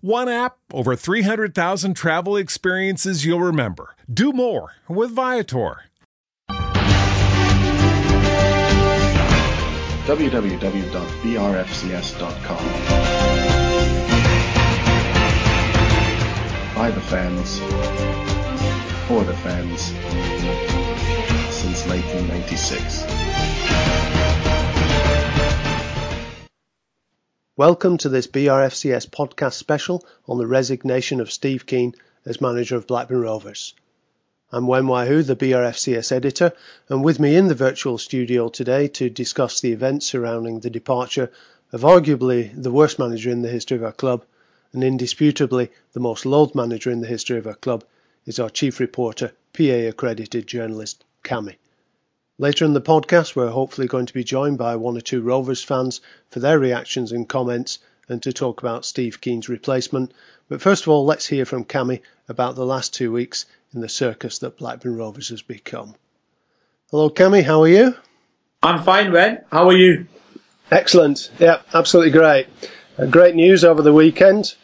One app, over 300,000 travel experiences you'll remember. Do more with Viator. www.brfcs.com. By the fans, for the fans, since 1996. Welcome to this BRFCS podcast special on the resignation of Steve Kean as manager of Blackburn Rovers. I'm Wen Waihu, the BRFCS editor, and with me in the virtual studio today to discuss the events surrounding the departure of arguably the worst manager in the history of our club and indisputably the most loathed manager in the history of our club is our chief reporter, PA accredited journalist Cammy. Later in the podcast, we're hopefully going to be joined by one or two Rovers fans for their reactions and comments and to talk about Steve Kean's replacement. But first of all, let's hear from Cammy about the last two weeks in the circus that Blackburn Rovers has become. Hello, Cammy, how are you? I'm fine, Wen. How are you? Excellent. Yeah, absolutely great. Uh, great news over the weekend.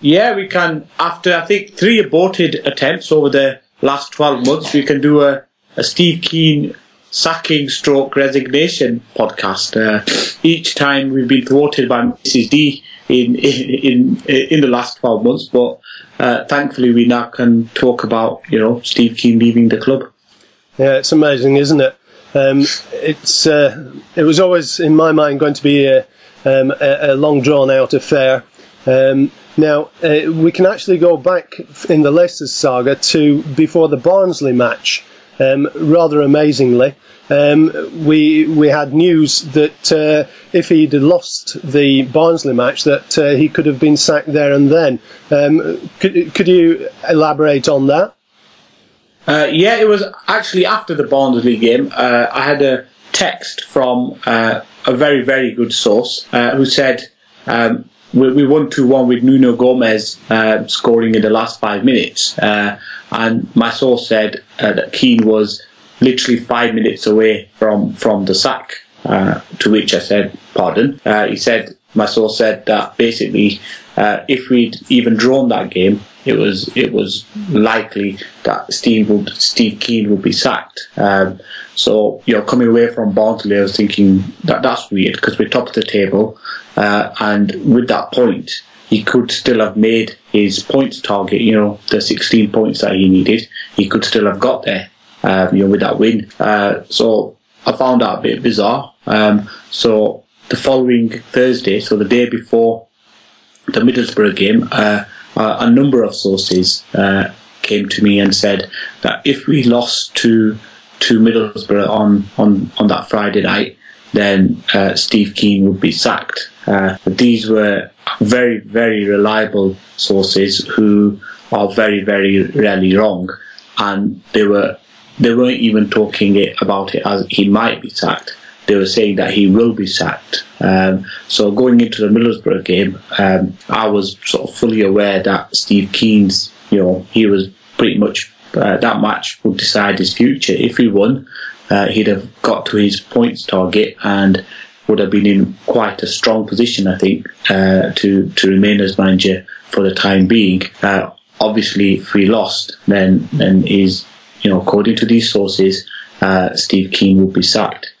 Yeah, we can, after I think three aborted attempts over the last 12 months, we can do a a Steve Kean sacking stroke resignation podcast. Uh, each time we've been thwarted by Mrs. D in in in, in the last 12 months, but uh, thankfully we now can talk about you know Steve Kean leaving the club. Yeah, it's amazing, isn't it? Um, it's uh, it was always in my mind going to be a, um, a, a long drawn out affair. Um, now uh, we can actually go back in the Leicester saga to before the Barnsley match. Um, rather amazingly, um, we we had news that uh, if he'd lost the Barnsley match, that uh, he could have been sacked there and then. Um, could could you elaborate on that? Uh, yeah, it was actually after the Barnsley game. Uh, I had a text from uh, a very very good source uh, who said. Um, we, won 2 1 with Nuno Gomes uh, scoring in the last five minutes. Uh, and my source said uh, that Kean was literally five minutes away from, from the sack. Uh, to which I said, pardon. Uh, he said, my source said that basically, uh, if we'd even drawn that game, it was it was likely that Steve would Steve Kean would be sacked. Um, so you know, coming away from Barnsley, I was thinking that that's weird because we're top of the table. Uh, and with that point, he could still have made his points target, you know, the 16 points that he needed. He could still have got there, um, you know, with that win. Uh, so I found that a bit bizarre. Um, so the following Thursday, so the day before the Middlesbrough game, uh, a number of sources uh, came to me and said that if we lost to to Middlesbrough on, on, on that Friday night, then uh, Steve Kean would be sacked. Uh, these were very, very reliable sources who are very, very rarely wrong, and they were they weren't even talking it about it as he might be sacked. They were saying that he will be sacked. Um, so going into the Middlesbrough game, um, I was sort of fully aware that Steve Kean's, you know, he was pretty much uh, that match would decide his future. If he won, uh, he'd have got to his points target and would have been in quite a strong position, I think, uh, to to remain as manager for the time being. Uh, obviously, if we lost, then then is you know according to these sources, uh, Steve Kean would be sacked.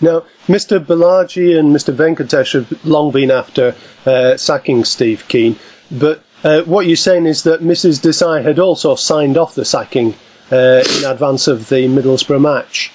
Now, Mr. Balaji and Mr. Venkatesh have long been after uh, sacking Steve Kean, but uh, what you're saying is that Mrs. Desai had also signed off the sacking uh, in advance of the Middlesbrough match.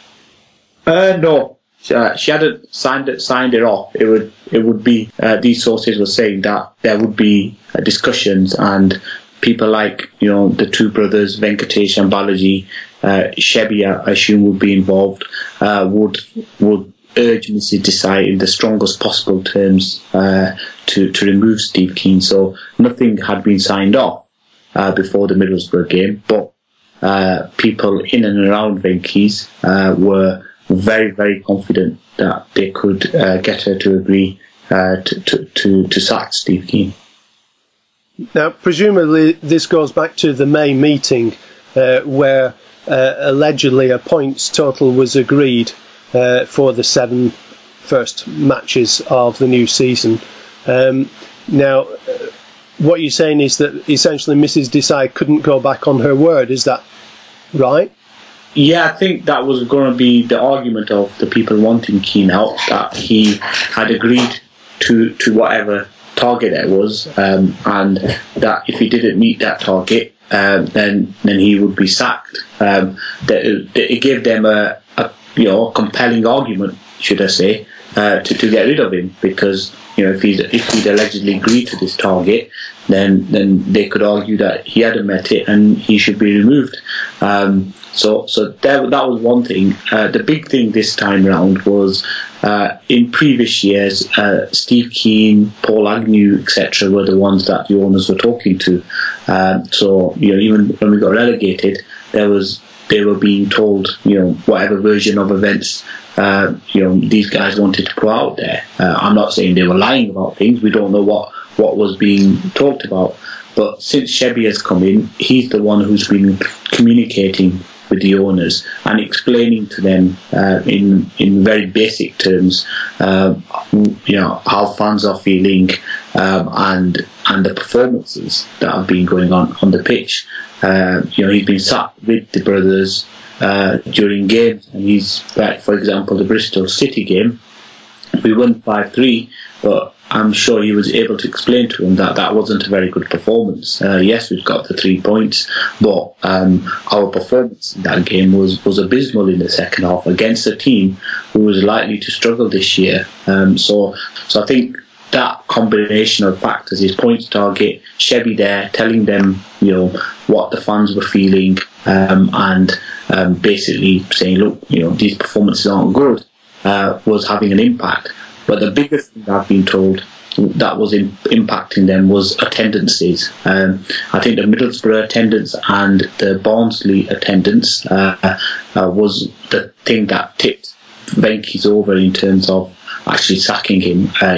Uh, no, uh, she hadn't signed it signed it off. It would it would be uh, these sources were saying that there would be uh, discussions and people like you know the two brothers Venkatesh and Balaji, uh, Shebby I assume would be involved. Uh, would would urge Mrs. Desai in the strongest possible terms uh, to to remove Steve Kean. So nothing had been signed off uh, before the Middlesbrough game, but uh, people in and around Venky's uh, were very very confident that they could uh, get her to agree uh, to, to to to sack Steve Kean. Now, presumably, this goes back to the May meeting where allegedly a points total was agreed uh, for the seven first matches of the new season. Um, now, uh, what you're saying is that essentially Mrs. Desai couldn't go back on her word. Is that right? Yeah, I think that was going to be the argument of the people wanting Kean out that he had agreed to to whatever target it was, um, and that if he didn't meet that target, um, then then he would be sacked. Um, that, that it gave them a you know compelling argument, should I say, uh, to to get rid of him because you know if he's if he'd allegedly agreed to this target, then then they could argue that he hadn't met it and he should be removed. Um, so so that that was one thing. Uh, the big thing this time round was uh, in previous years, uh, Steve Kean, Paul Agnew, etc., were the ones that the owners were talking to. Um, so you know even when we got relegated, there was they were being told you know whatever version of events uh, you know these guys wanted to put out there. Uh, I'm not saying they were lying about things. We don't know what what was being talked about. But since Shebby has come in, he's the one who's been communicating with the owners and explaining to them uh, in in very basic terms, uh, you know how fans are feeling um, and and the performances that have been going on on the pitch. Uh, you know he's been sat with the brothers uh, during games, and he's like for example the Bristol City game, we won five three, but I'm sure he was able to explain to him that that wasn't a very good performance. Uh, yes, we've got the three points, but um, our performance in that game was, was abysmal in the second half against a team who was likely to struggle this year. Um, so, so I think that combination of factors, his points target, Shebby there telling them, you know, what the fans were feeling, um, and um, basically saying, look, you know, these performances aren't good, uh, was having an impact. But the biggest thing I've been told that was in, impacting them was attendances. Um, I think the Middlesbrough attendance and the Barnsley attendance uh, uh, was the thing that tipped Venky's over in terms of actually sacking him uh,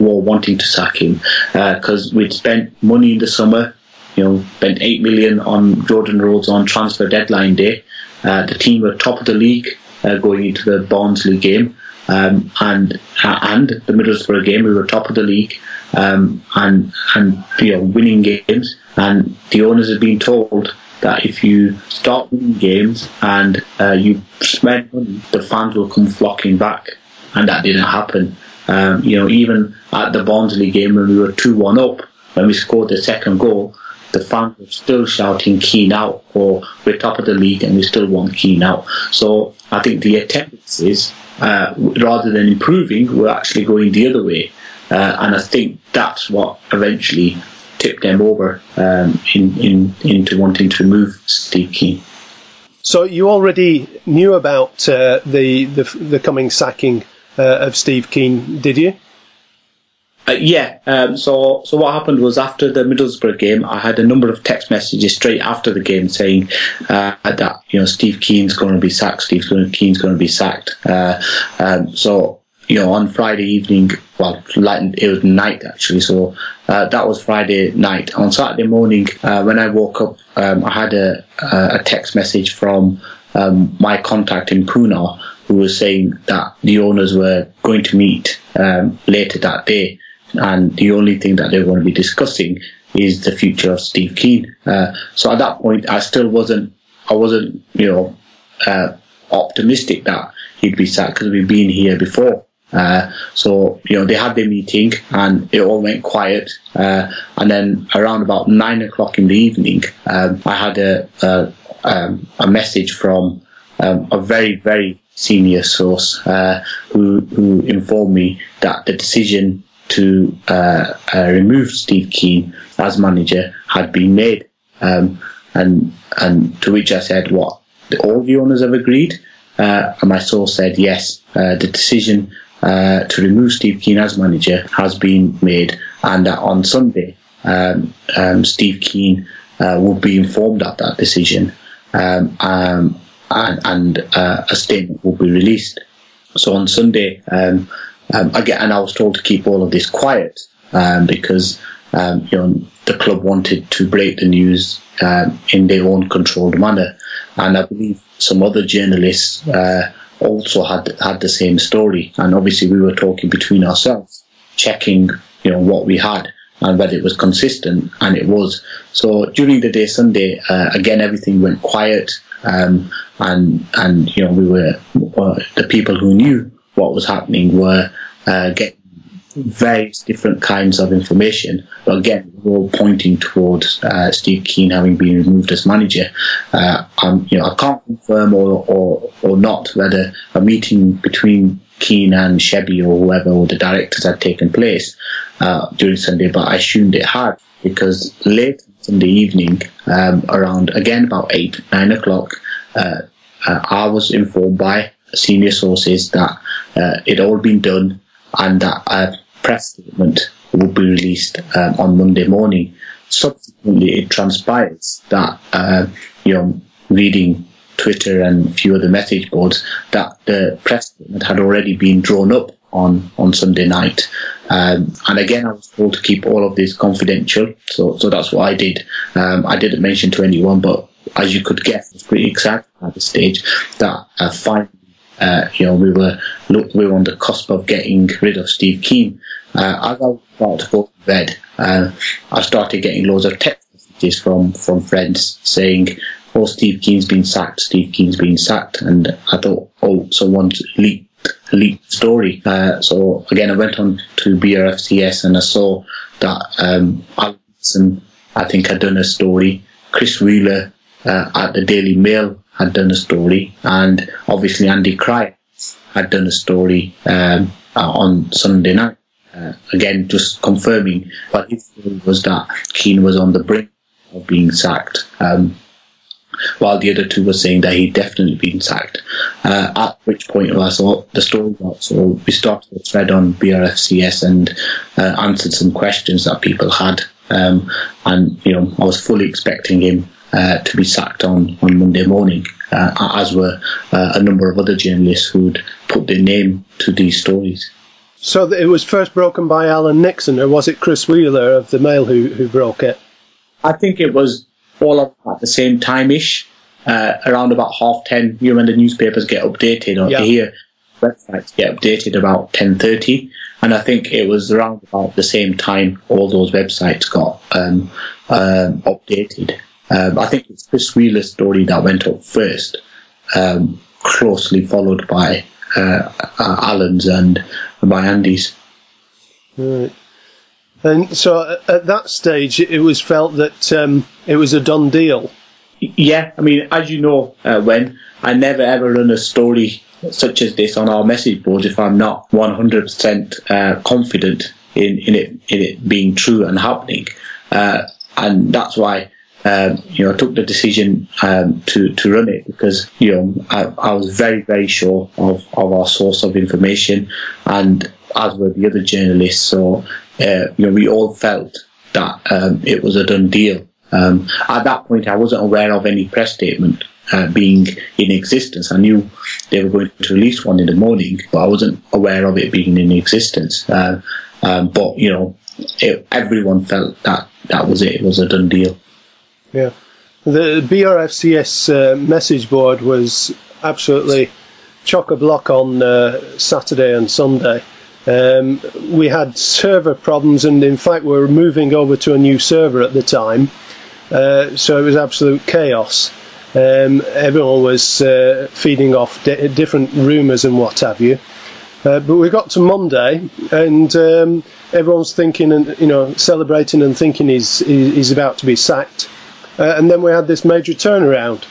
or wanting to sack him because we'd spent money in the summer. You know, spent eight million on Jordan Rhodes on transfer deadline day. Uh, the team were top of the league uh, going into the Barnsley game. Um, and uh, and the Middlesbrough game, we were top of the league, um, and and you know winning games. And the owners have been told that if you start winning games and uh, you spend money, the fans will come flocking back, and that didn't happen. Um, you know, even at the Barnsley game when we were two one up, when we scored the second goal, the fans were still shouting Kean out, or we're top of the league and we still want Kean out. So I think the attendances uh, rather than improving, were actually going the other way. Uh, and I think that's what eventually tipped them over um, in, in, into wanting to remove Steve Kean. So you already knew about uh, the, the, the coming sacking of Steve Kean, did you? Uh, yeah. Um, so so what happened was after the Middlesbrough game, I had a number of text messages straight after the game saying uh, that you know Steve Kean's going to be sacked. Steve Kean's going to be sacked. Uh, um, so you know, on Friday evening, well, it was night actually, so uh, that was Friday night. On Saturday morning, uh, when I woke up, um, I had a, a text message from um, my contact in Pune who was saying that the owners were going to meet um, later that day, and the only thing that they were going to be discussing is the future of Steve Kean. Uh, so at that point, I still wasn't, I wasn't, you know, uh, optimistic that he'd be sacked because we've been here before. Uh, so you know they had their meeting and it all went quiet. Uh, and then around about nine o'clock in the evening, um, I had a a, um, a message from um, a very very senior source uh, who who informed me that the decision to uh, uh, remove Steve Kean as manager had been made. Um, and and to which I said, "What? All the owners have agreed?" Uh, and my source said, "Yes, the decision." Uh, to remove Steve Kean as manager has been made, and that on Sunday, um, um, Steve Kean uh, will be informed of that decision, um, um and, and uh, a statement will be released. So on Sunday, um, um, again, and I was told to keep all of this quiet because you know the club wanted to break the news in their own controlled manner, and I believe some other journalists. Uh, also had had the same story, and obviously we were talking between ourselves, checking you know what we had and whether it was consistent, and it was. So during the day Sunday, uh, again everything went quiet, um, and and you know we were uh, the people who knew what was happening were uh, getting various different kinds of information. But again, we're all pointing towards uh, Steve Kean having been removed as manager. Uh, you know, I can't confirm or, or, or not whether a meeting between Kean and Shebby or whoever or the directors had taken place uh, during Sunday, but I assumed it had because late Sunday evening, um, around again about eight, nine o'clock, uh, uh, I was informed by senior sources that uh, it all been done and that a press statement would be released um, on Monday morning. Subsequently, it transpires that, uh, you know, reading Twitter and a few other message boards, that the press statement had already been drawn up on, on Sunday night. Um, and again, I was told to keep all of this confidential, so so that's what I did. Um, I didn't mention to anyone, but as you could guess, it's pretty exciting at the stage that uh, finally uh, you know, we were look, we were on the cusp of getting rid of Steve Kean. Uh, as I was about to go to bed, uh, I started getting loads of text messages from from friends saying, "Oh, Steve Kean's been sacked. Steve Kean's been sacked." And I thought, "Oh, someone's leaked." Leaked story. Uh, so again, I went on to BRFCS and I saw that um, Alison, I think, had done a story. Chris Wheeler uh, at the Daily Mail had done a story, and obviously Andy Cryer had done a story um, uh, on Sunday night. Uh, again, just confirming what his story was that Kean was on the brink of being sacked, um, while the other two were saying that he'd definitely been sacked. Uh, at which point I saw the story out, so we started a thread on BRFCS and uh, answered some questions that people had. Um, and you know, I was fully expecting him uh, to be sacked on, on Monday morning, uh, as were uh, a number of other journalists who'd put their name to these stories. So it was first broken by Alan Nixon, or was it Chris Wheeler of the Mail who, who broke it? I think it was all of at the same time ish, uh, around about half ten. You know when the newspapers get updated, or yeah. here websites get updated about ten thirty, and I think it was around about the same time all those websites got um, um, updated. Um, I think it's Chris Wheeler's story that went up first, um, closely followed by uh, uh, Alan's and by Andy's. Right. And so at that stage, it was felt that um, it was a done deal. Yeah, I mean, as you know, uh, when I never ever run a story such as this on our message boards if I'm not 100% uh, confident in, in it in it being true and happening, uh, and that's why um, you know, I took the decision um, to to run it because you know I, I, was very very sure of, of our source of information, and as were the other journalists. So uh, you know, we all felt that um, it was a done deal. Um, at that point, I wasn't aware of any press statement uh, being in existence. I knew they were going to release one in the morning, but I wasn't aware of it being in existence. Uh, um, but you know, it, everyone felt that that was it. It was a done deal. Yeah. The BRFCS uh, message board was absolutely chock a block on uh, Saturday and Sunday. Um, we had server problems, and in fact, we were moving over to a new server at the time, uh, so it was absolute chaos. Um, everyone was uh, feeding off di- different rumours and what have you. Uh, but we got to Monday, and um, everyone's thinking and you know celebrating and thinking he's he's about to be sacked. Uh, and then we had this major turnaround.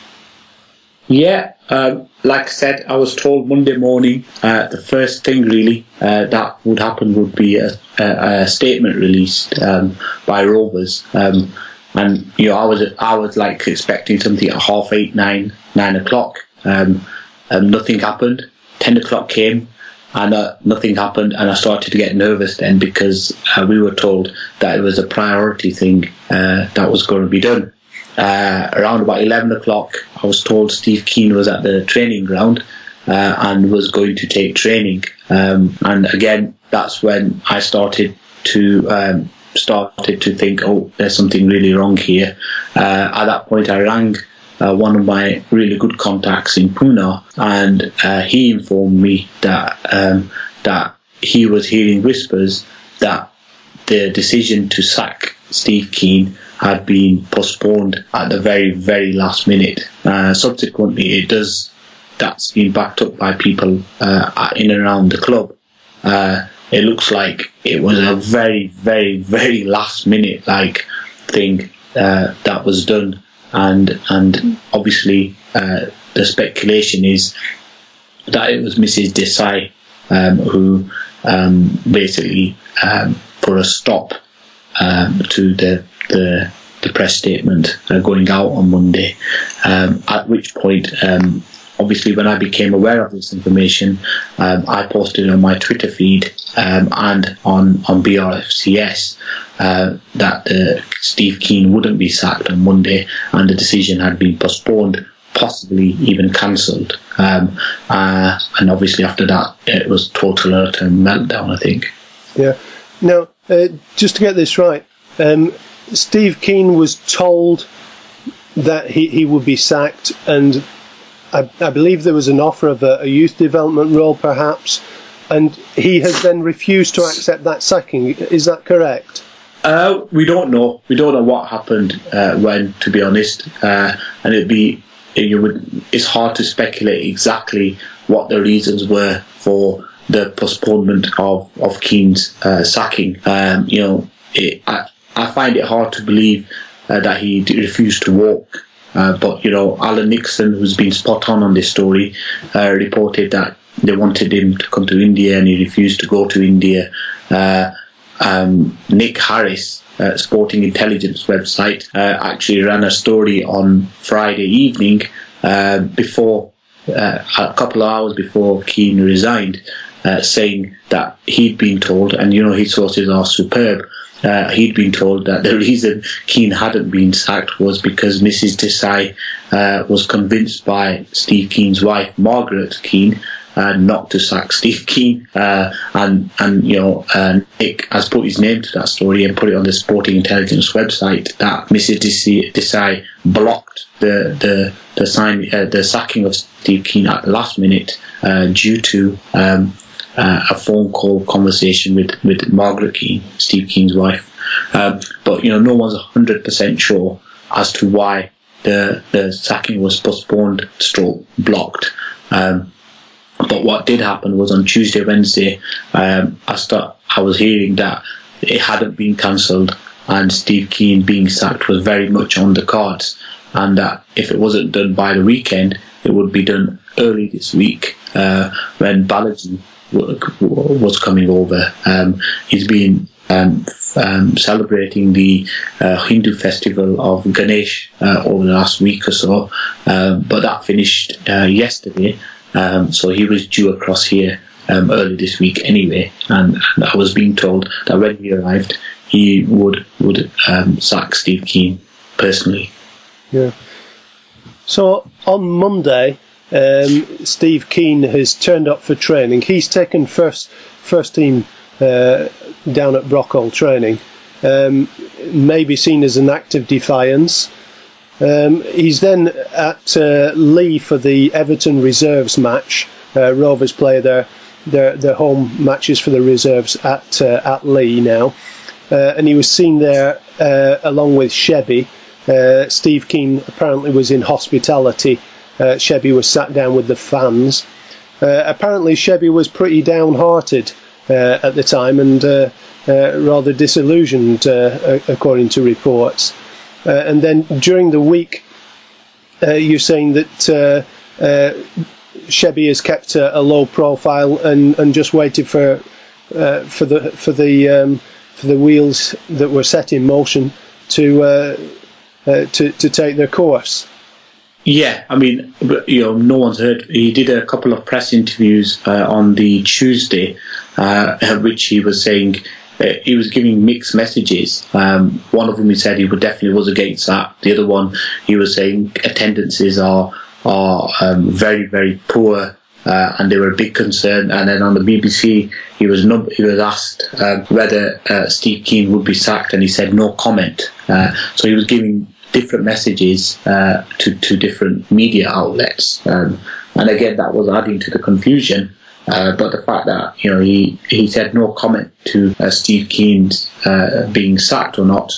Yeah, um, like I said, I was told Monday morning uh, the first thing really uh, that would happen would be a, a, a statement released um, by Rovers, um, and you know I was I was like expecting something at half eight, nine, nine o'clock. Um, and nothing happened. Ten o'clock came, and uh, nothing happened, and I started to get nervous then because uh, we were told that it was a priority thing uh, that was going to be done. Uh, around about 11 o'clock, I was told Steve Kean was at the training ground uh, and was going to take training. Um, and again, that's when I started to um, started to think, oh, there's something really wrong here. Uh, at that point, I rang uh, one of my really good contacts in Pune, and uh, he informed me that um, that he was hearing whispers that the decision to sack Steve Kean had been postponed at the very, very last minute. Uh, subsequently, it does. That's been backed up by people uh, in and around the club. Uh, it looks like it was a very, very, very last minute like thing uh, that was done, and and obviously uh, the speculation is that it was Mrs. Desai um, who um, basically um, put a stop um, to the, the the press statement uh, going out on Monday. Um, at which point, um, obviously, when I became aware of this information, um, I posted on my Twitter feed um, and on on BRFCS uh, that uh, Steve Kean wouldn't be sacked on Monday, and the decision had been postponed. Possibly even cancelled, um, uh, and obviously after that it was total utter meltdown. I think. Yeah. Now, uh, just to get this right, um, Steve Kean was told that he, he would be sacked, and I, I believe there was an offer of a, a, youth development role, perhaps, and he has then refused to accept that sacking. Is that correct? Uh, we don't know. We don't know what happened uh, when, to be honest, uh, and it'd be you would. It's hard to speculate exactly what the reasons were for the postponement of of Kean's uh, sacking. Um, you know, it, I, I find it hard to believe uh, that he refused to walk. Uh, but you know, Alan Nixon, who's been spot on on this story, uh, reported that they wanted him to come to India and he refused to go to India. Uh, um, Nick Harris, uh, Sporting Intelligence website, uh, actually ran a story on Friday evening before a couple of hours before Kean resigned, saying that he'd been told, and you know his sources are superb uh, he'd been told that the reason Kean hadn't been sacked was because Mrs. Desai uh, was convinced by Steve Kean's wife, Margaret Kean, uh, not to sack Steve Kean. Uh, and, and, you know, uh, Nick has put his name to that story and put it on the Sporting Intelligence website that Mrs. Desai blocked the, the, the, sign, uh, the sacking of Steve Kean at the last minute due to um, uh, a phone call conversation with, with Margaret Kean, Steve Kean's wife. Um, but you know, no one's hundred percent sure as to why the the sacking was postponed, stroke blocked. Um, but what did happen was on Tuesday, Wednesday, um, I start I was hearing that it hadn't been cancelled and Steve Kean being sacked was very much on the cards, and that if it wasn't done by the weekend, it would be done early this week uh, when Balaji was coming over. Um, he's been um, um, celebrating the uh, Hindu festival of Ganesh uh, over the last week or so, um, but that finished uh, yesterday. Um, so he was due across here um, early this week anyway, and, and, I was being told that when he arrived, he would would sack Steve Kean personally. Yeah. So on Monday, um, Steve Kean has turned up for training. He's taken first first team uh, down at Brockhall training. Um, maybe seen as an act of defiance. Um, he's then at uh, Leigh for the Everton reserves match. Uh, Rovers play their, their their home matches for the reserves at uh, at Leigh now, uh, and he was seen there uh, along with Shebby. Steve Kean apparently was in hospitality. Uh, was sat down with the fans. apparently, Shebby was pretty downhearted at the time and rather disillusioned, according to reports. and then during the week, you're saying that Shebby has kept a, a, low profile and, and just waited for uh, for the for the um, for the wheels that were set in motion to uh, uh, to to take their course. Yeah, I mean, you know, no one's heard. He did a couple of press interviews uh, on the Tuesday, uh, which he was saying uh, he was giving mixed messages. Um, one of them he said he would definitely was against that. The other one he was saying attendances are are um, very very poor. Uh, and they were a big concern. And then on the BBC, he was num- he was asked uh, whether uh, Steve Kean would be sacked, and he said no comment. Uh, so he was giving different messages uh, to to different media outlets, um, and again that was adding to the confusion. Uh, but the fact that you know he, he said no comment to Steve Kean's being sacked or not,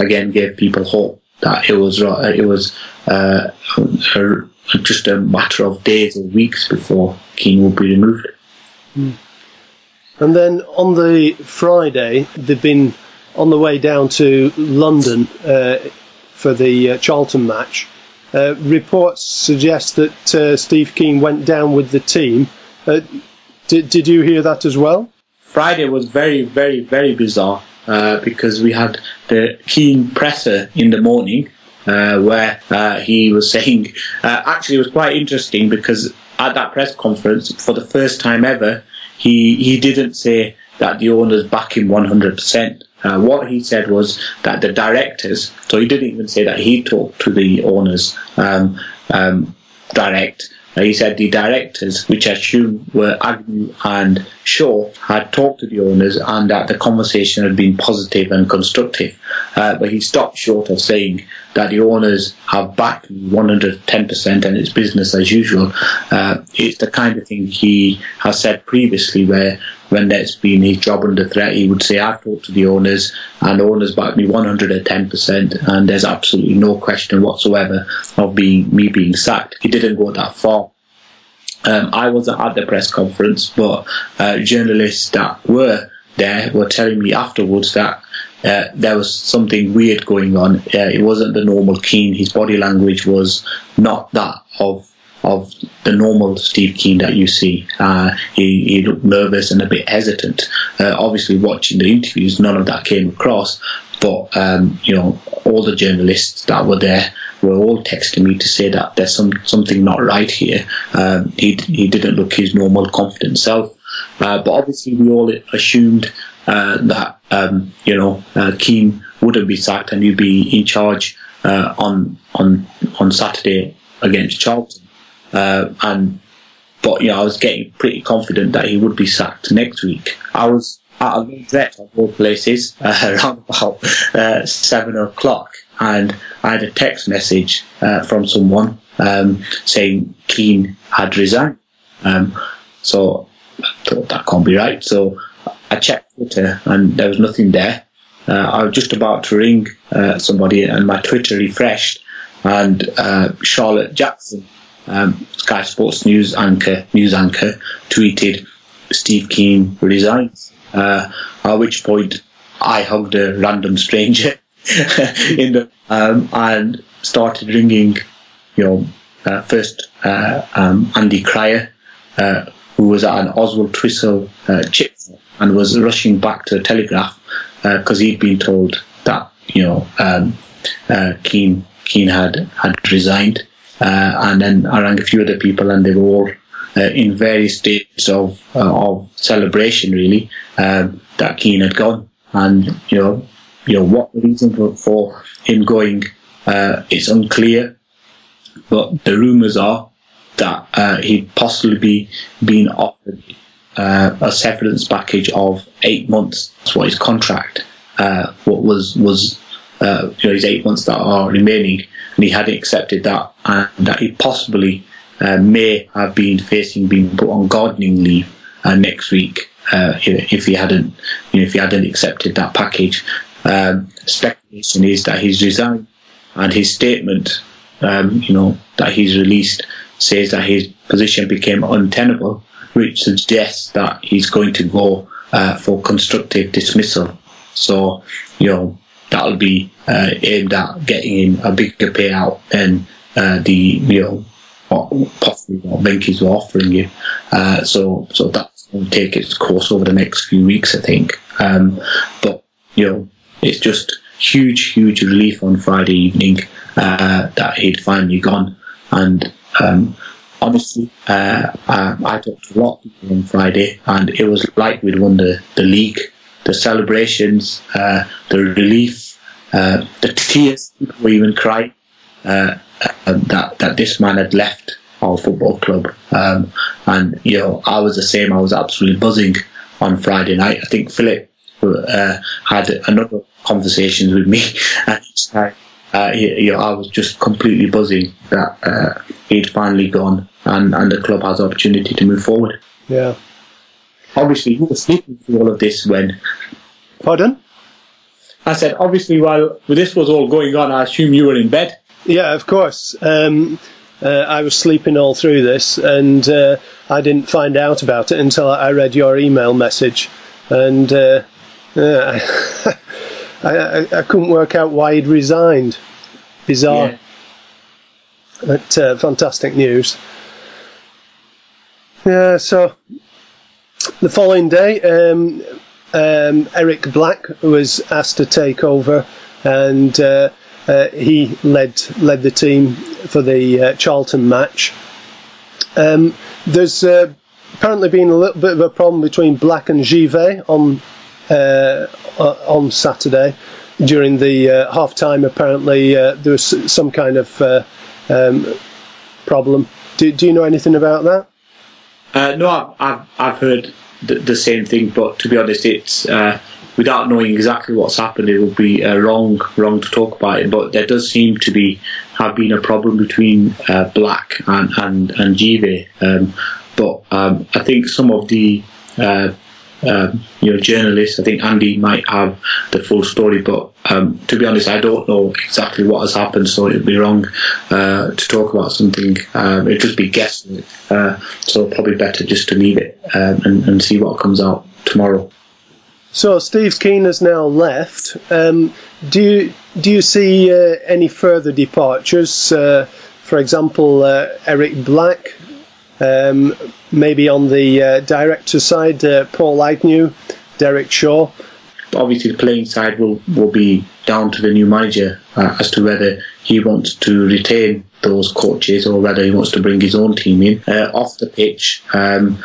again gave people hope that it was it was uh, just a matter of days or weeks before Kean would be removed. Mm. And then on the Friday, they've been on the way down to London uh, for the uh, Charlton match. Uh, reports suggest that uh, Steve Kean went down with the team. Uh, did, did you hear that as well? Friday was very, very, very bizarre uh, because we had the Kean presser in the morning uh, where he was saying, actually, it was quite interesting because at that press conference, for the first time ever, he, he didn't say that the owners back him 100%. Uh, what he said was that the directors, so he didn't even say that he talked to the owners um, um, direct, he said the directors, which I assume were Agnew and Shaw, had talked to the owners and that the conversation had been positive and constructive. Uh, but he stopped short of saying that the owners have backed 110% and it's business as usual. Uh, it's the kind of thing he has said previously where when there's been his job under threat, he would say, I've talked to the owners and the owners backed me 110% and there's absolutely no question whatsoever of being me being sacked. He didn't go that far. Um, I wasn't at the press conference, but uh, journalists that were there were telling me afterwards that uh, there was something weird going on. Uh, it wasn't the normal Kean. His body language was not that of of the normal Steve Kean that you see. Uh, he, he, looked nervous and a bit hesitant. Uh, obviously, watching the interviews, none of that came across. But um, you know, all the journalists that were there were all texting me to say that there's some something not right here. Um, he he didn't look his normal confident self. Uh, but obviously, we all assumed uh, that um, you know uh, Kean wouldn't be sacked and he'd be in charge uh, on on on Saturday against Charlton. Uh, and but know, I was getting pretty confident that he would be sacked next week. I was at a vet of all places around about uh, seven o'clock, and I had a text message uh, from someone um, saying Kean had resigned. Um, so I thought that can't be right. So I checked Twitter, and there was nothing there. Uh, I was just about to ring uh, somebody, and my Twitter refreshed, and uh, Charlotte Jackson um, Sky Sports News anchor, news anchor, tweeted, "Steve Kean resigns." Uh, at which point, I hugged a random stranger in the um, and started ringing, you know, uh, first uh, um, Andy Cryer, uh, who was at an Oswaldtwistle uh, chip and was rushing back to the Telegraph because uh, he'd been told that you know um, Kean Kean had had resigned. Uh, and then I rang a few other people, and they were all uh, in various states of uh, of celebration, really, um, that Kean had gone. And you know, you know what the reason for, for him going uh, is unclear. but the rumours are that uh, he'd possibly be being offered uh, a severance package of eight months. That's what his contract uh, what was was uh, you know his eight months that are remaining, and he hadn't accepted that, and that he possibly uh, may have been facing being put on gardening leave uh, next week uh, if, he hadn't you know if he hadn't accepted that package. Um, speculation is that he's resigned, and his statement, um, you know, that he's released says that his position became untenable, which suggests that he's going to go uh, for constructive dismissal. So, you know, that'll be uh, aimed at getting him a bigger payout than uh, the, you know, possibly what Venky's were offering you. Uh, so, so that's going to take its course over the next few weeks, I think. Um, but, you know, it's just huge, huge relief on Friday evening uh, that he'd finally gone. And um, honestly, uh, uh, I talked to a lot of people on Friday, and it was like we'd won the, the league. The celebrations, uh, the relief, uh, the tears, people were even crying uh, that that this man had left our football club. Um, and you know, I was the same. I was absolutely buzzing on Friday night. I think Philip uh, had another conversation with me, and uh, you know, I was just completely buzzing that uh, he'd finally gone and, and the club has the opportunity to move forward. Yeah. Obviously, you were sleeping through all of this when. Pardon? I said, obviously, while this was all going on, I assume you were in bed. Yeah, of course. Um, uh, I was sleeping all through this, and uh, I didn't find out about it until I read your email message, and uh, I, I, I, couldn't work out why he'd resigned. Bizarre. Yeah. But uh, fantastic news. Yeah, so the following day, um, um, Eric Black was asked to take over, and uh, uh, he led led the team for the uh, Charlton match. Um, there's uh, apparently been a little bit of a problem between Black and Givet on uh, on Saturday during the uh, half time. Apparently, there was some kind of um, problem. Do, do you know anything about that? Uh, no, I've, I've, heard the, the, same thing, but to be honest, it's uh, without knowing exactly what's happened, it would be uh, wrong wrong to talk about it. But there does seem to be have been a problem between uh, Black and and and Givet. Um, but um, I think some of the uh, um, you know, journalists. I think Andy might have the full story, but um, to be honest, I don't know exactly what has happened, so it'd be wrong uh, to talk about something. Um, it'd just be guessing. Uh, so probably better just to leave it um, and, and, see what comes out tomorrow. So Steve Kean has now left. Um, do you do you see uh, any further departures? Uh, for example, uh, Eric Black um, maybe on the uh, director side, uh, Paul Agnew, Derek Shaw. Obviously, the playing side will, will be down to the new manager uh, as to whether he wants to retain those coaches or whether he wants to bring his own team in. Uh, off the pitch, um,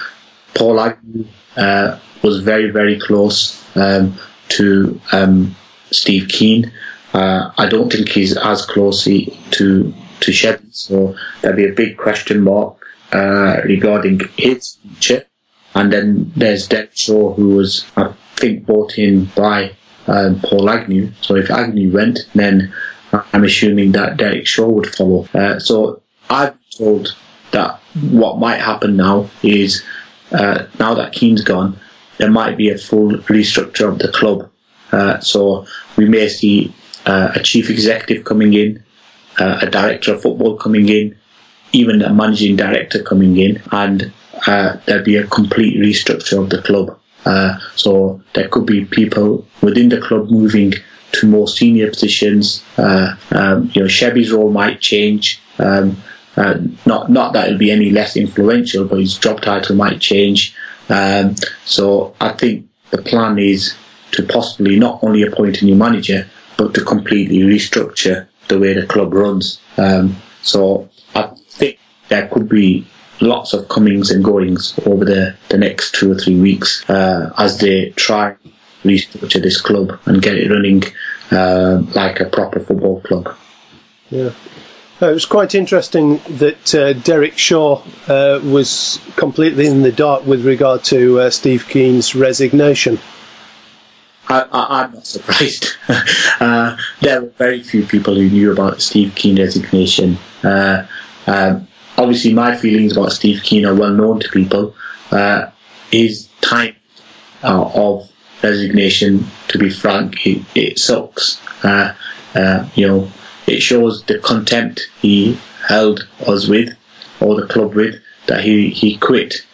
Paul Agnew uh, was very, very close um, to um, Steve Kean. Uh, I don't think he's as close to to Shebby, so there'll be a big question mark uh, regarding his future. And then there's Derek Shaw, who was, I think, brought in by um, Paul Agnew. So if Agnew went, then I'm assuming that Derek Shaw would follow. Uh, so I've told that what might happen now is uh, now that Kean's gone, there might be a full restructure of the club. Uh, so we may see uh, a chief executive coming in, uh, a director of football coming in, even a managing director coming in, and uh, there'd be a complete restructure of the club. Uh, so there could be people within the club moving to more senior positions. Uh, um, you know, Shebby's role might change. Um, uh, not not that it'll be any less influential, but his job title might change. Um, so I think the plan is to possibly not only appoint a new manager, but to completely restructure the way the club runs. Um, so there could be lots of comings and goings over the, the next two or three weeks uh, as they try to restructure this club and get it running uh, like a proper football club. Yeah. Uh, it was quite interesting that uh, Derek Shaw uh, was completely in the dark with regard to uh, Steve Kean's resignation. I, am not surprised. uh, there were very few people who knew about Steve Kean resignation. Uh, um, obviously, my feelings about Steve Kean are well known to people. Uh, his time uh, of resignation, to be frank, it, it sucks. Uh, uh, you know, it shows the contempt he held us with, or the club with, that he he quit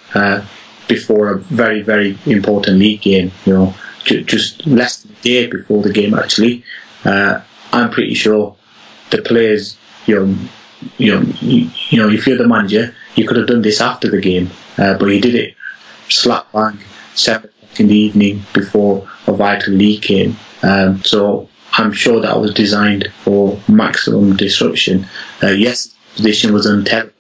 before a very very important league game. You know just less than a day before the game. Actually, uh, I'm pretty sure the players, you know, you know, you, you, know, if you're the manager, you could have done this after the game, uh, but he did it slap bang seven o'clock in the evening before a vital league game. Um, so I'm sure that was designed for maximum disruption. Uh, yes, the position was untenable,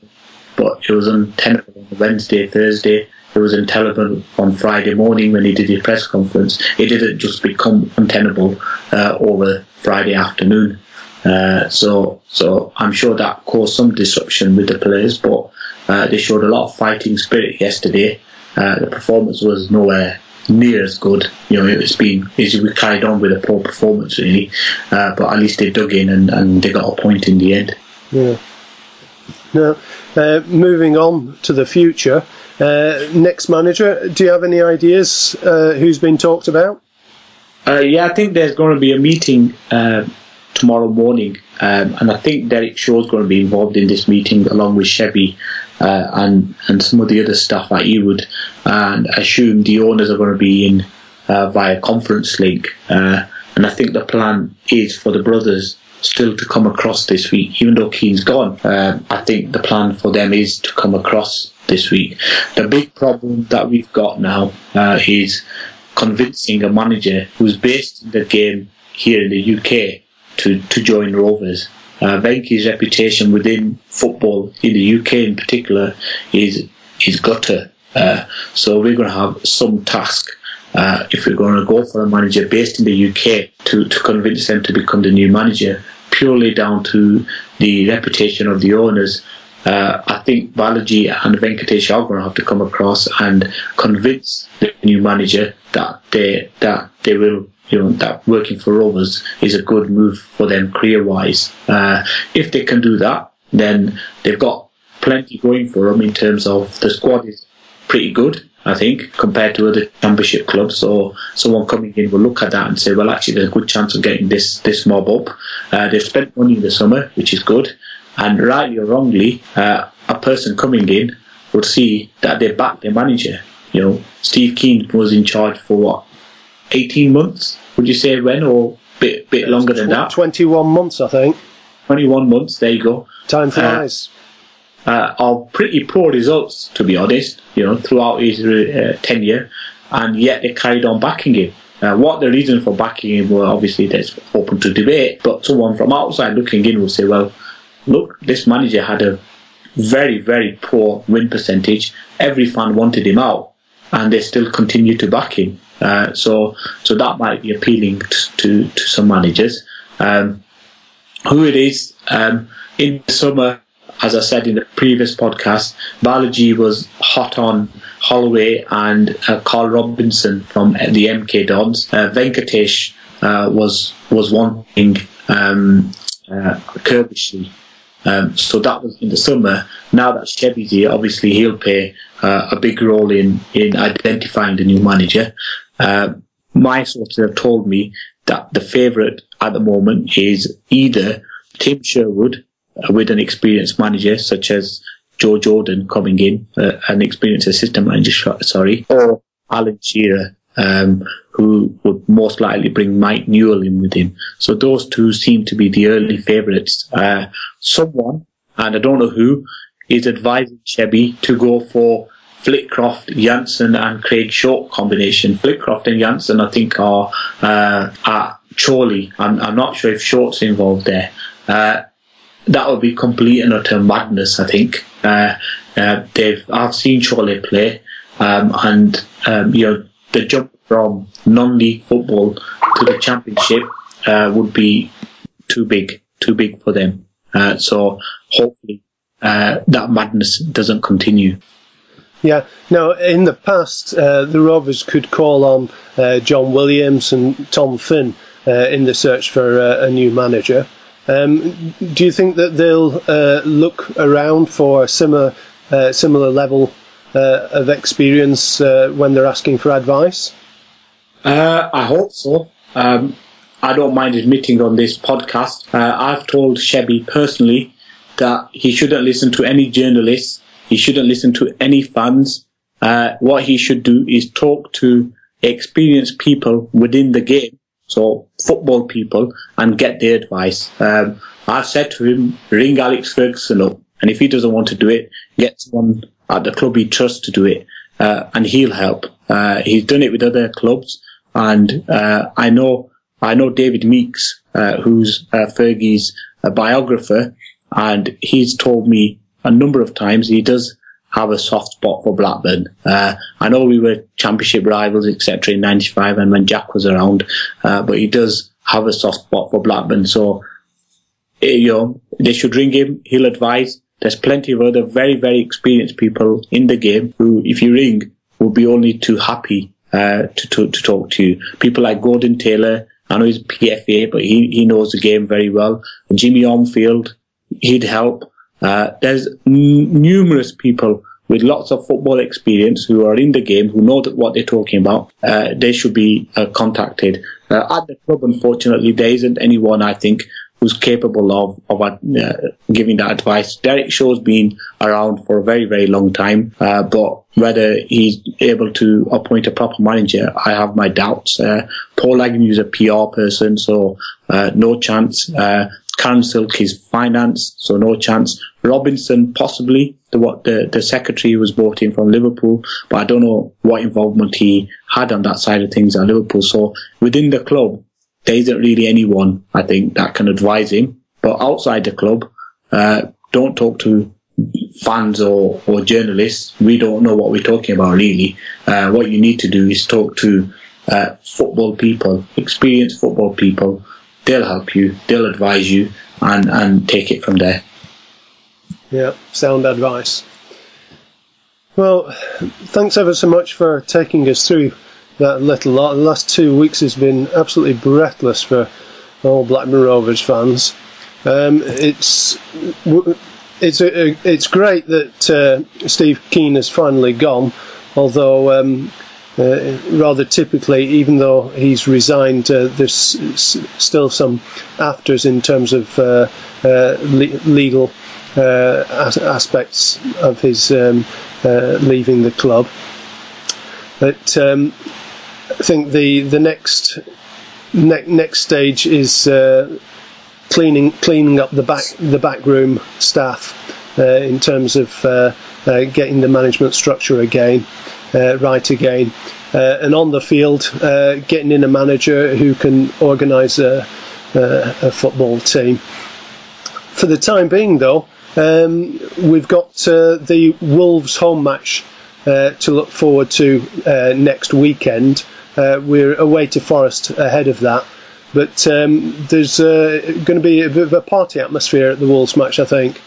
but it was untenable on Wednesday, Thursday, it was untenable on Friday morning when he did his press conference. It didn't just become untenable uh, over Friday afternoon. Uh, so, so I'm sure that caused some disruption with the players, but uh, they showed a lot of fighting spirit yesterday. Uh, the performance was nowhere near as good. You know, it's been we carried on with a poor performance really, uh, but at least they dug in and, and they got a point in the end. Yeah. Now, uh, moving on to the future, uh, next manager, do you have any ideas uh, who's been talked about? Uh, yeah, I think there's going to be a meeting uh, tomorrow morning, um, and I think Derek Shaw is going to be involved in this meeting along with Shebby uh, and and some of the other staff at Ewood, and I assume the owners are going to be in via conference link. and I think the plan is for the brothers still to come across this week, even though Kean's gone. Uh, I think the plan for them is to come across this week. The big problem that we've got now uh, is convincing a manager who's based in the game here in the UK to, to join Rovers. Uh, Venky's reputation within football in the UK in particular is is gutter. Uh, so we're going to have some task uh, if we're going to go for a manager based in the UK to, to convince them to become the new manager purely down to the reputation of the owners. Uh, I think Balaji and Venkatesh are going to have to come across and convince the new manager that they that they will you know that working for Rovers is a good move for them career wise. Uh, if they can do that, then they've got plenty going for them in terms of the squad is pretty good. I think, compared to other championship clubs. So someone coming in will look at that and say, well, actually, there's a good chance of getting this this mob up. Uh, they've spent money in the summer, which is good, and rightly or wrongly, uh, a person coming in would see that they back their manager. You know, Steve Kean was in charge for what, 18 months? Would you say when, or bit bit longer than that? 21 months, I think. 21 months. There you go. Time flies. Uh, uh, of pretty poor results, to be honest, you know, throughout his uh, tenure, and yet they carried on backing him. Uh, what the reason for backing him were obviously that's open to debate, but someone from outside looking in will say, well, look, this manager had a very, very poor win percentage. Every fan wanted him out, and they still continue to back him. Uh, so, so that might be appealing to to, to some managers. Um, who it is um, in the summer, as I said in the previous podcast, Balaji was hot on Holloway and uh, Karl Robinson from the MK Dons. Uh, Venkatesh uh, was was wanting um, uh. Um, so that was in the summer. Now that Shebby's here, obviously he'll play uh, a big role in, in identifying the new manager. Uh, my sources have told me that the favourite at the moment is either Tim Sherwood with an experienced manager such as Joe Jordan coming in, uh, an experienced assistant manager, sorry, or Alan Shearer, um, who would most likely bring Mike Newell in with him. So those two seem to be the early favourites. Uh, someone, and I don't know who, is advising Shebby to go for Flitcroft, Jansen, and Craig Short combination. Flitcroft and Jansen, I think, are uh, at Chorley. I'm, I'm not sure if Short's involved there. Uh, that would be complete and utter madness. I think uh, uh, they've I've seen Chorley play, um, and um, you know the jump from non-league football to the championship uh, would be too big, too big for them. Uh, so hopefully that madness doesn't continue. Yeah. Now, in the past, uh, the Rovers could call on uh, John Williams and Tom Finn uh, in the search for uh, a new manager. Um, do you think that they'll uh, look around for a similar uh, similar level of experience when they're asking for advice? I hope so. Um, I don't mind admitting on this podcast. I've told Shebby personally that he shouldn't listen to any journalists he shouldn't listen to any fans. Uh, what he should do is talk to experienced people within the game, so football people, and get their advice. Um, I've said to him, ring Alex Ferguson up, and if he doesn't want to do it, get someone at the club he trusts to do it, uh, and he'll help. Uh, he's done it with other clubs, and uh, I know I know David Meeks, uh, who's uh, Fergie's biographer, and he's told me a number of times. He does have a soft spot for Blackburn. Uh, I know we were championship rivals, etc., in '95 and when Jack was around, uh, but he does have a soft spot for Blackburn. So, eh, you know, they should ring him. He'll advise. There's plenty of other very, very experienced people in the game who, if you ring, will be only too happy uh, to, to, to talk to you. People like Gordon Taylor. I know he's PFA, but he, he knows the game very well. Jimmy Armfield, he'd help. Uh, there's numerous people with lots of football experience who are in the game, who know what they're talking about. Uh, they should be uh, contacted. Uh, at the club, unfortunately, there isn't anyone, I think, who's capable of, of uh, giving that advice. Derek Shaw's been around for a very, very long time, uh, but whether he's able to appoint a proper manager, I have my doubts. Paul Agnew is a PR person, so no chance. Karen Silk is finance, so no chance. Robinson, possibly, the what the, the secretary was brought in from Liverpool, but I don't know what involvement he had on that side of things at Liverpool. So within the club, there isn't really anyone, I think, that can advise him. But outside the club, uh, don't talk to fans or, or journalists. We don't know what we're talking about really. Uh, what you need to do is talk to uh, football people, experienced football people they'll help you, they'll advise you, and, and take it from there. Yeah, sound advice. Well, thanks ever so much for taking us through that little lot. The last two weeks has been absolutely breathless for all Blackburn Rovers fans. Um, it's it's a, it's great that uh, Steve Kean has finally gone, although um, uh, rather typically, even though he's resigned, uh, there's s- still some afters in terms of uh, uh le- legal uh, as- aspects of his um, leaving the club. But um, I think the the next ne- next stage is cleaning cleaning up the back the back room staff in terms of getting the management structure again uh, right again. Uh, and on the field, uh, getting in a manager who can organise a, a, football team. For the time being, though, um, we've got the Wolves home match to look forward to next weekend. we're away to Forest ahead of that. But um, there's uh, going to be a bit of a party atmosphere at the Wolves match, I think.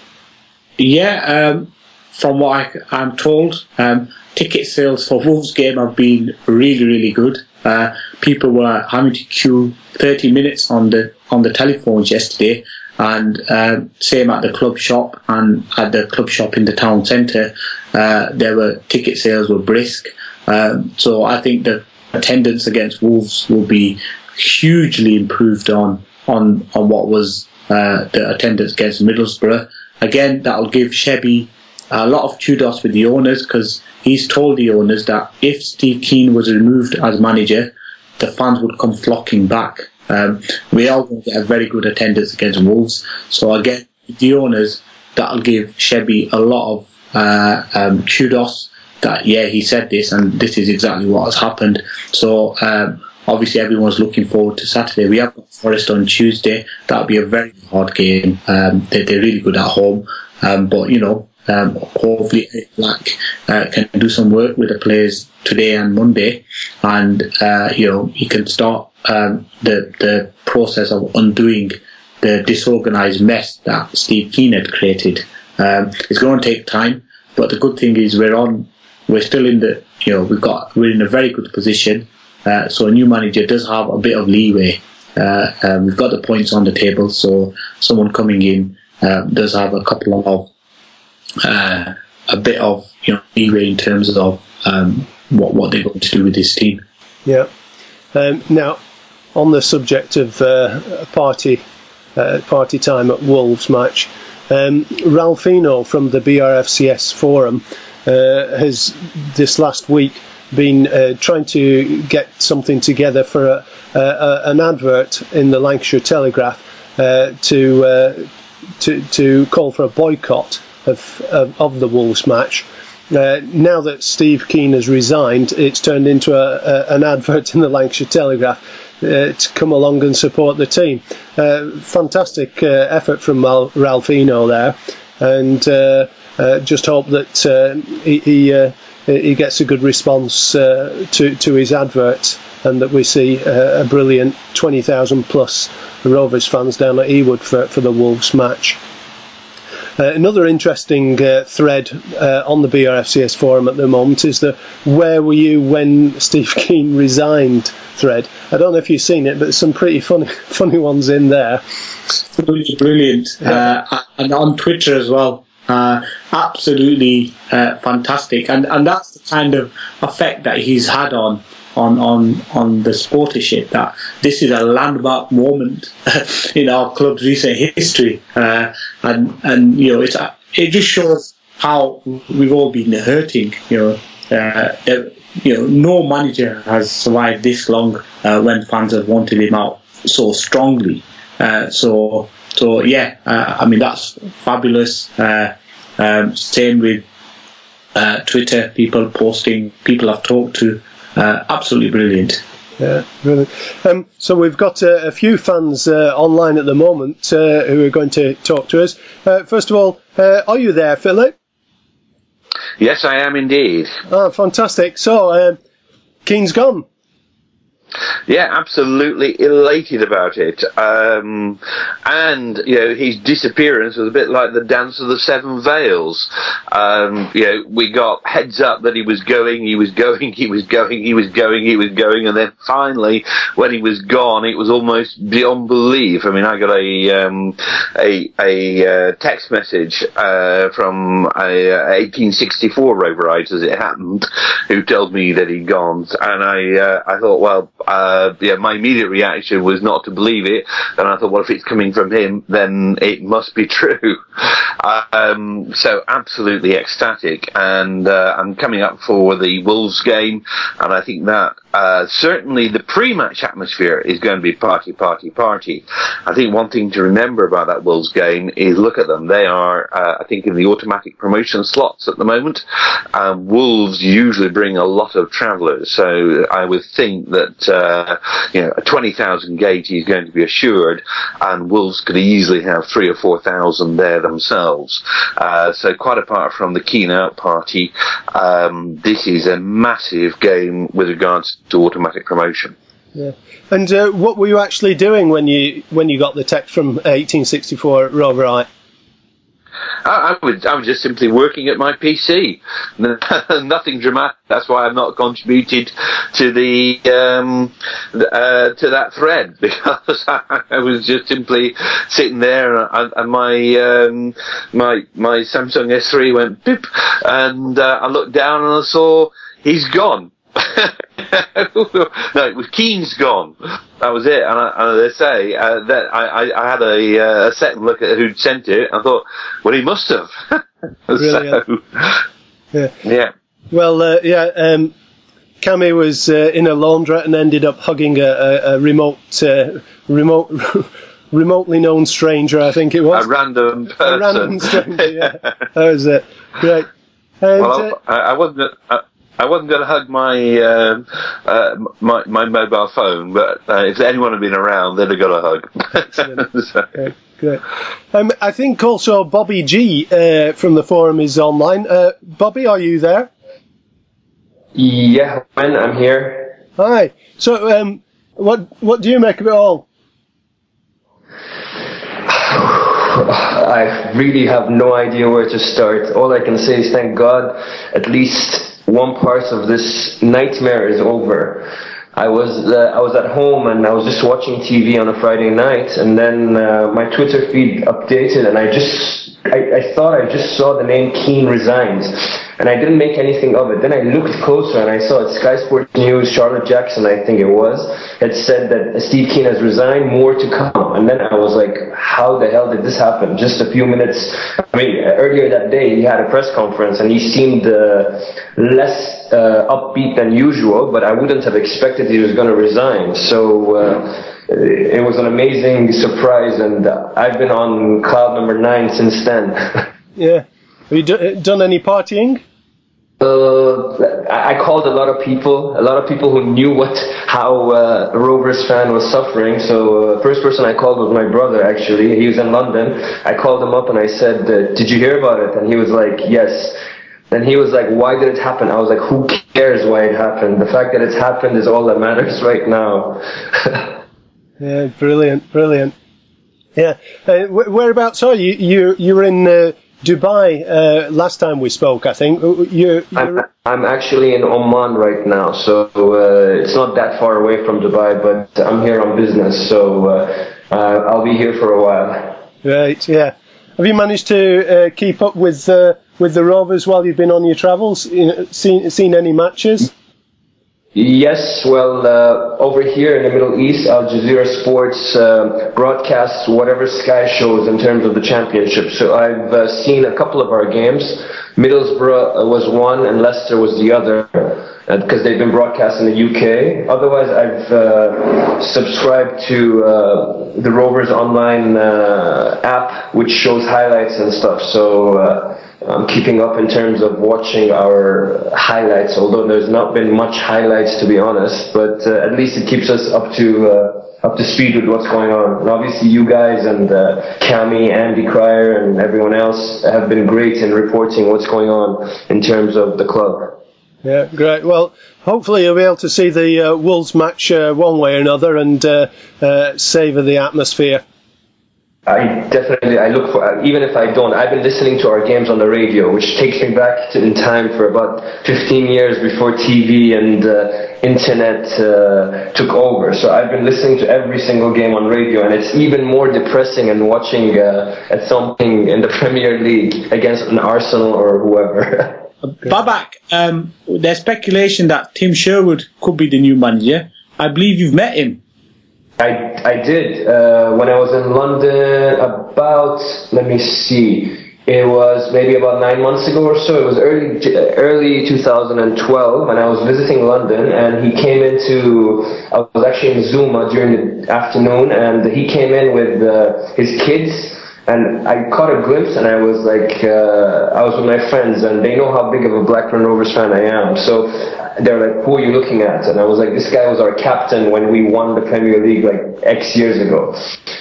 Yeah, um, from what I, am told, um, ticket sales for Wolves game have been really, really good. Uh, people were having to queue 30 minutes on the on the telephones yesterday, and uh, same at the club shop and at the club shop in the town centre. Uh, there were ticket sales were brisk, um, so I think the attendance against Wolves will be hugely improved on on on what was uh, the attendance against Middlesbrough. Again, that'll give Shebby a lot of kudos with the owners because he's told the owners that if Steve Kean was removed as manager, the fans would come flocking back. Um, we are going to get a very good attendance against Wolves. So again, the owners, that'll give Shebby a lot of uh, um, kudos that, yeah, he said this and this is exactly what has happened. So um, obviously everyone's looking forward to Saturday. We have Forest on Tuesday. That'll be a very hard game. Um, they, are really good at home. Um, but, you know, um, hopefully, Black uh, can do some work with the players today and Monday, and uh, you know he can start um, the the process of undoing the disorganized mess that Steve Kean had created. Um, it's going to take time, but the good thing is we're on. We're still in the. You know, we've got. We're in a very good position. Uh, so a new manager does have a bit of leeway. Uh, um, we've got the points on the table, so someone coming in uh, does have a couple of uh, a bit of you know leeway in terms of um, what what they're going to do with this team. Yeah. Um, now, on the subject of uh, party party time at Wolves match, um, Ralphino from the BRFCS forum has this last week been uh, trying to get something together for a, a, an advert in the Lancashire Telegraph uh, to uh, to to call for a boycott of of, of the Wolves match. Uh, now that Steve Kean has resigned, it's turned into a, a, an advert in the Lancashire Telegraph uh, to come along and support the team. Uh, fantastic effort from Mal- Ralphino there, and just hope that he he, he gets a good response uh, to to his advert, and that we see uh, a brilliant twenty thousand plus Rovers fans down at Ewood for for the Wolves match. Uh, another interesting uh, thread uh, on the BRFCS forum at the moment is the "Where were you when Steve Kean resigned?" thread. I don't know if you've seen it, but some pretty funny, funny ones in there. Absolutely brilliant, uh, and on Twitter as well. Uh, absolutely uh, fantastic, and and that's the kind of effect that he's had on on on on the sportership. That this is a landmark moment in our club's recent history, uh, and and you know it's it just shows how we've all been hurting. You know, uh, you know, no manager has survived this long uh, when fans have wanted him out so strongly. Uh, so so yeah, uh, I mean that's fabulous. Uh, um, same with uh, Twitter, people posting, people I've talked to, uh, absolutely brilliant. Yeah, brilliant. Um, so we've got uh, a few fans uh, online at the moment uh, who are going to talk to us. Uh, first of all, uh, are you there, Philip? Yes, I am indeed. Ah, fantastic. So, uh, Kean's gone. Yeah, absolutely elated about it. Um, and, you know, his disappearance was a bit like the dance of the seven veils. Um, you know, we got heads up that he was going, he was going, he was going, he was going, he was going, and then finally, when he was gone, it was almost beyond belief. I mean, I got a, um, a, a, uh, text message, uh, from a, 1864 Roverite as it happened, who told me that he'd gone, and I, uh, I thought, well, uh, yeah, my immediate reaction was not to believe it. And I thought, well, if it's coming from him, then it must be true. um, so absolutely ecstatic. And uh, I'm coming up for the Wolves game, and I think that uh, certainly the pre-match atmosphere is going to be party, party, party. I think one thing to remember about that Wolves game is look at them. They are, uh, I think, in the automatic promotion slots at the moment. Um, Wolves usually bring a lot of travellers, so I would think that uh, you know a twenty thousand gate is going to be assured, and Wolves could easily have three or four thousand there themselves. Uh, so quite apart from the Kean out party, um, this is a massive game with regards to automatic promotion. Yeah. And uh, what were you actually doing when you when you got the text from 1864 Roverite? I, I was I was just simply working at my PC. Nothing dramatic. That's why I've not contributed to the um, uh, to that thread because I, I, was just simply sitting there and, and my um, my my Samsung S3 went beep, and uh, I looked down and I saw he's gone. no, it was Kean's gone. That was it. And, I, and they say uh, that I, I, had a, uh, a second look at who'd sent it. I thought, well, he must have. so, yeah. Yeah. Well, uh, yeah. Um, Cammy was uh, in a laundrette and ended up hugging a, a, a remote, uh, remote, remotely known stranger. I think it was a random person. A random stranger. Yeah, that was it. Great. And, well, I, I wasn't. I wasn't going to hug my, uh, uh, my my mobile phone, but uh, if anyone had been around, they'd have got a hug. so. okay, great. Um, I think also Bobby G uh, from the forum is online. Uh, Bobby, are you there? Yeah, I'm here. Hi. So, um, what what do you make of it all? I really have no idea where to start. All I can say is thank God at least one part of this nightmare is over. I was uh, I was at home and I was just watching TV on a Friday night, and then uh, my Twitter feed updated, and I just I, I thought I just saw the name Kean resigns, and I didn't make anything of it. Then I looked closer and I saw it. Sky Sports News, Charlotte Jackson, I think it was, had said that Steve Kean has resigned, more to come. And then I was like, how the hell did this happen? Just a few minutes. I mean, earlier that day he had a press conference and he seemed uh, less uh, upbeat than usual, but I wouldn't have expected he was going to resign. So. Uh, it was an amazing surprise, and I've been on cloud number nine since then. yeah. Have you do, done any partying? Uh, I called a lot of people, a lot of people who knew what how uh, Rovers fan was suffering. So uh, first person I called was my brother. Actually, he was in London. I called him up and I said, uh, "Did you hear about it?" And he was like, "Yes." Then he was like, "Why did it happen?" I was like, "Who cares why it happened? The fact that it's happened is all that matters right now." yeah, brilliant, brilliant. Yeah, uh, whereabouts are you? You you're in uh, Dubai uh, last time we spoke, I think. You, I'm, I'm, actually in Oman right now, so uh, it's not that far away from Dubai, but I'm here on business, so uh, uh I'll be here for a while. Right, yeah. Have you managed to uh, keep up with uh, with the Rovers while you've been on your travels? You know, seen seen any matches? Yes, well, uh, over here in the Middle East, Al Jazeera Sports uh, broadcasts whatever Sky shows in terms of the championship. So I've uh, seen a couple of our games. Middlesbrough was one and Leicester was the other because uh, they've been broadcast in the UK. Otherwise, I've uh, subscribed to uh, the Rovers online app, which shows highlights and stuff. So I'm keeping up in terms of watching our highlights, although there's not been much highlights to be honest, but uh, at least it keeps us up to uh, up to speed with what's going on. And obviously you guys and uh, Cami, Andy Cryer and everyone else have been great in reporting what's going on in terms of the club. Yeah, great. Well, hopefully you'll be able to see the uh, Wolves match uh, one way or another and uh, uh savour the atmosphere. I definitely I look for even if I don't I've been listening to our games on the radio which takes me back in time for about 15 years before TV and uh, internet uh, took over. So I've been listening to every single game on radio and it's even more depressing than watching uh, at something in the Premier League against an Arsenal or whoever. Babak um, there's speculation that Tim Sherwood could be the new manager. I believe you've met him I, I did. Uh, when I was in London about, let me see, it was maybe about nine months ago or so. It was early, early 2012, and I was visiting London, and he came into, I was actually in Zuma during the afternoon, and he came in with uh, his kids, and I caught a glimpse, and I was like, uh, I was with my friends, and they know how big of a Blackburn Rovers fan I am. So they're like, who are you looking at? And I was like, this guy was our captain when we won the Premier League like X years ago.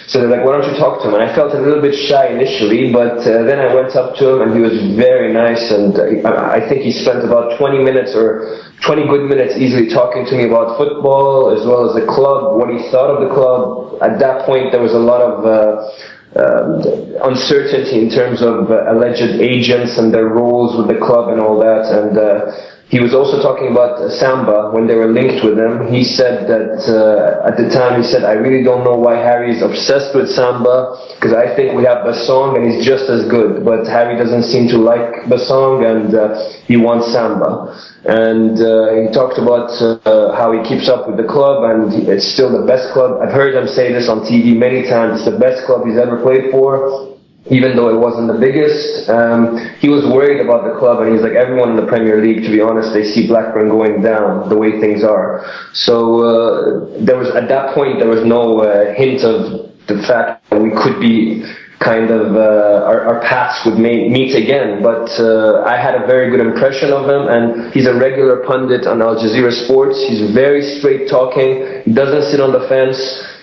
So they're like, why don't you talk to him? And I felt a little bit shy initially, but uh, then I went up to him and he was very nice. And I, I think he spent about 20 minutes or 20 good minutes easily talking to me about football as well as the club, what he thought of the club. At that point, there was a lot of uh, uh, uncertainty in terms of uh, alleged agents and their roles with the club and all that. And uh, he was also talking about uh, Samba when they were linked with him. He said that uh, at the time, he said, I really don't know why Harry is obsessed with Samba because I think we have Bassong and he's just as good. But Harry doesn't seem to like Bassong and uh, he wants Samba. And uh, he talked about uh, how he keeps up with the club and it's still the best club. I've heard him say this on TV many times. It's the best club he's ever played for even though it wasn't the biggest. Um, he was worried about the club, and he's like, everyone in the Premier League, to be honest, they see Blackburn going down the way things are. So uh, there was at that point there was no uh, hint of the fact that we could be kind of uh, our, our, paths would meet again. But uh, I had a very good impression of him, and he's a regular pundit on Al Jazeera Sports. He's very straight talking. He doesn't sit on the fence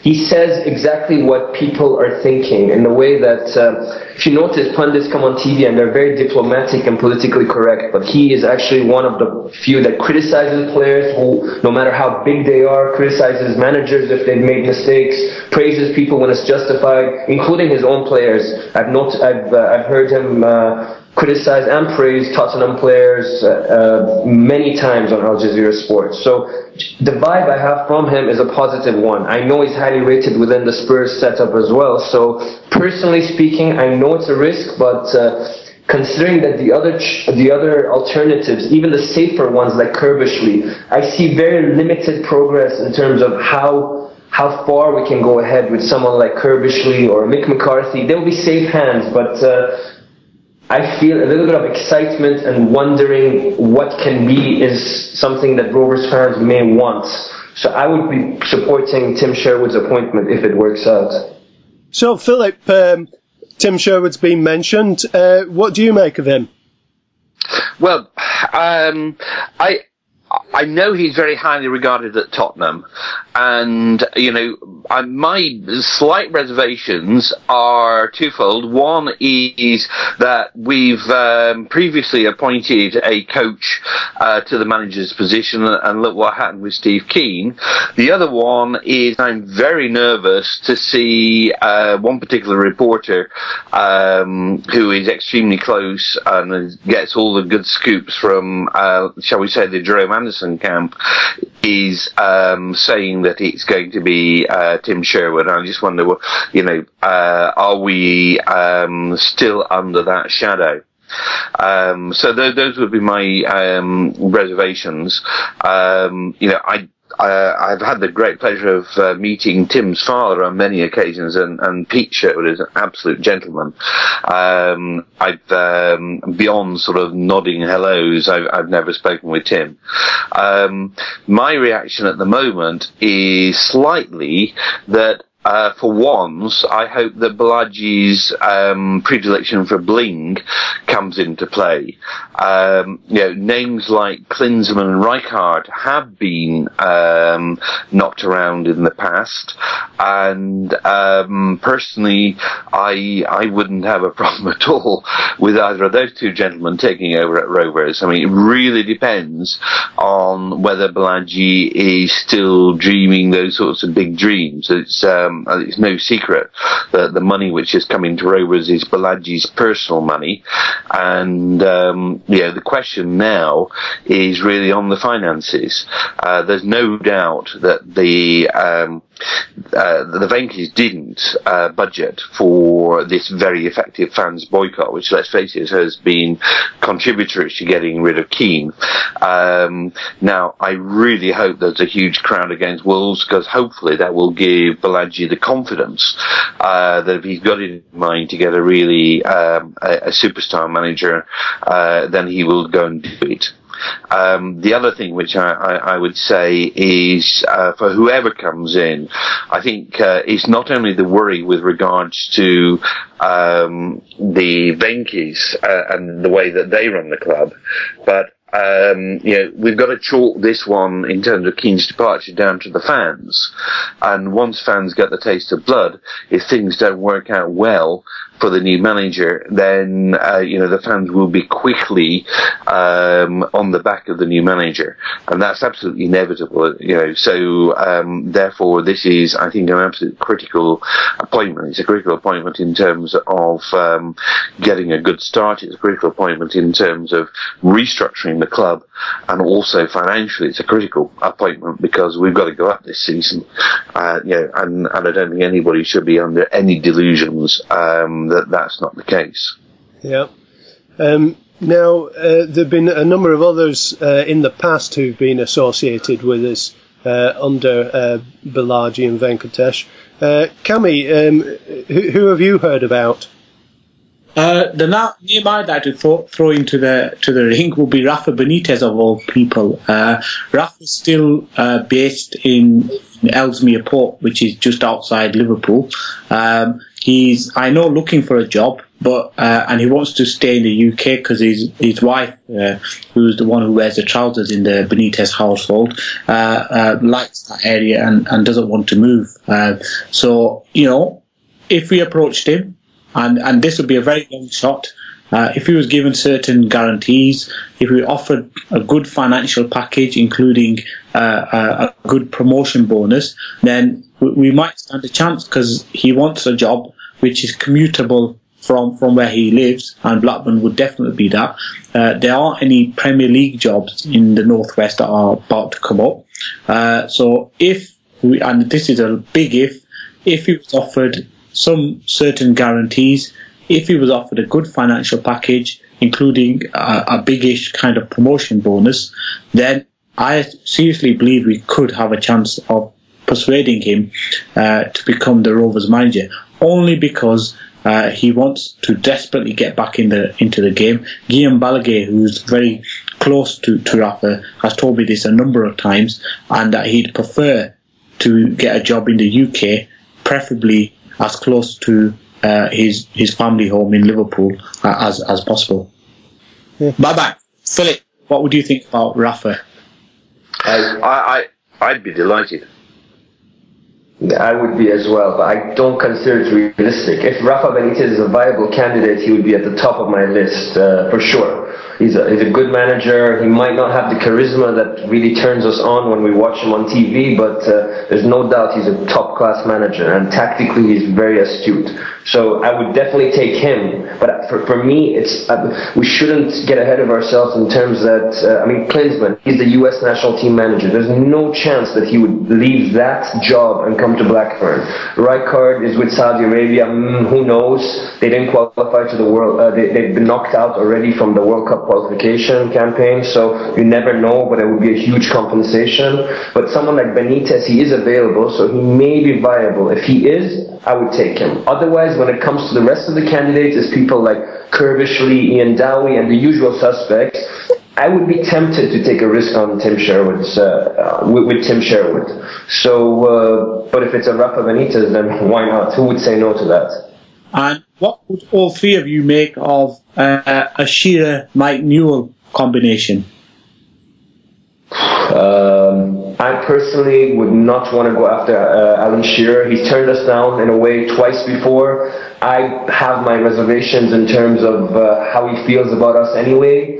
he says exactly what people are thinking in the way that, uh, if you notice, pundits come on TV and they're very diplomatic and politically correct, but he is actually one of the few that criticizes players who, no matter how big they are, criticizes managers if they've made mistakes, praises people when it's justified, including his own players. I've not, I've, uh, I've heard him uh, criticize and praise Tottenham players uh, uh, many times on Al Jazeera Sports. So the vibe I have from him is a positive one. I know he's highly rated within the Spurs setup as well. So personally speaking, I know it's a risk, but uh, considering that the other the other alternatives, even the safer ones like Curbishley, I see very limited progress in terms of how how far we can go ahead with someone like Curbishley or Mick McCarthy. They'll be safe hands, but uh, I feel a little bit of excitement and wondering what can be is something that Rovers fans may want. So I would be supporting Tim Sherwood's appointment if it works out. So, Philip, um, Tim Sherwood's been mentioned. Uh, what do you make of him? Well, um, I I know he's very highly regarded at Tottenham, and you know I, my slight reservations are twofold. One is that we've um, previously appointed a coach uh, to the manager's position, and look what happened with Steve Kean. The other one is I'm very nervous to see uh, one particular reporter um, who is extremely close and gets all the good scoops from, uh, shall we say, the Jerome Anderson camp is um, saying that it's going to be uh, Tim Sherwood. I just wonder, you know, uh, are we um, still under that shadow? Um, so th- those would be my um, reservations. Um, you know, I I've had the great pleasure of uh, meeting Tim's father on many occasions, and, and Pete Sherwood is an absolute gentleman. Um, I've um, beyond sort of nodding hellos. I've, I've never spoken with Tim. Um, my reaction at the moment is slightly that uh, for once, I hope that Balaji's um, predilection for bling comes into play. Um, you know, names like Klinsmann and Rijkaard have been um, knocked around in the past, and um, personally, I I wouldn't have a problem at all with either of those two gentlemen taking over at Rovers. I mean, it really depends on whether Balaji is still dreaming those sorts of big dreams. It's um, it's no secret that the money which is coming to Rovers is Balaji's personal money, and um, yeah, the question now is really on the finances. Uh, there's no doubt that the um, uh, the Venky's didn't uh, budget for this very effective fans boycott, which, let's face it, has been contributory to getting rid of Kean. Um, now, I really hope there's a huge crowd against Wolves because hopefully that will give Balaji the confidence uh, that if he's got it in mind to get a really um, a, a, superstar manager, uh, then he will go and do it. Um, the other thing which I, I, I would say is uh, for whoever comes in, I think uh, it's not only the worry with regards to um, the Venky's uh, and the way that they run the club, but um, you know, we've got to chalk this one in terms of Kean's departure down to the fans. And once fans get the taste of blood, if things don't work out well, for the new manager, then uh, you know the fans will be quickly um, on the back of the new manager, and that's absolutely inevitable. You know, so um, therefore, this is, I think, an absolute critical appointment. It's a critical appointment in terms of um, getting a good start. It's a critical appointment in terms of restructuring the club, and also financially, it's a critical appointment because we've got to go up this season. Uh, you know, and, and I don't think anybody should be under any delusions. Um, that that's not the case. Yeah. Um, now, uh, there have been a number of others uh, in the past who've been associated with us uh, under uh, Balaji and Venkatesh. Uh, Cami, um, who, who, have you heard about? Uh, the na- name I'd like to throw, throw, into the to the ring would be Rafa Benitez of all people. Uh, Rafa is still uh, based in Ellesmere Port, which is just outside Liverpool. Um, he's I know looking for a job, but uh, and he wants to stay in the UK because his his wife, uh, who's the one who wears the trousers in the Benitez household, uh, uh likes that area and, and doesn't want to move. Uh, so you know, if we approached him, and and this would be a very long shot. Uh, if he was given certain guarantees, if we offered a good financial package, including a, a good promotion bonus, then we, we might stand a chance because he wants a job which is commutable from from where he lives, and Blackburn would definitely be that. Uh, there aren't any Premier League jobs in the northwest that are about to come up. Uh, so if we, and this is a big if, if he was offered some certain guarantees, if he was offered a good financial package, including a, a biggish kind of promotion bonus, then I seriously believe we could have a chance of persuading him uh, to become the Rovers manager. Only because uh, he wants to desperately get back in the into the game. Guillaume Balagué, who's very close to, to Rafa, has told me this a number of times, and that he'd prefer to get a job in the UK, preferably as close to uh, his his family home in Liverpool uh, as as possible. Yeah. Bye bye, Philip. What would you think about Rafa? I, I I'd be delighted. I would be as well, but I don't consider it realistic. If Rafa Benitez is a viable candidate, he would be at the top of my list uh, for sure. He's a, he's a good manager. He might not have the charisma that really turns us on when we watch him on TV, but uh, there's no doubt he's a top class manager, and tactically he's very astute. So I would definitely take him. But for, for me, it's uh, we shouldn't get ahead of ourselves in terms that uh, I mean Klinsmann, he's the U.S. national team manager. There's no chance that he would leave that job and come to Blackburn. Rijkaard is with Saudi Arabia. Mm, who knows? They didn't qualify to the world. Uh, they, they've been knocked out already from the World Cup qualification campaign. So you never know, but it would be a huge compensation. But someone like Benitez, he is available, so he may be viable. If he is, I would take him. Otherwise, when it comes to the rest of the candidates, is people like Curbishley, Iain Dowie, and the usual suspects. I would be tempted to take a risk on Tim Sherwood's uh, uh, with, with, Tim Sherwood. So, uh, but if it's a Rafa Benitez, then why not? Who would say no to that? And what would all three of you make of uh, a Shearer Mike Newell combination? Um, I personally would not want to go after uh, Alan Shearer. He's turned us down in a way twice before. I have my reservations in terms of uh, how he feels about us anyway.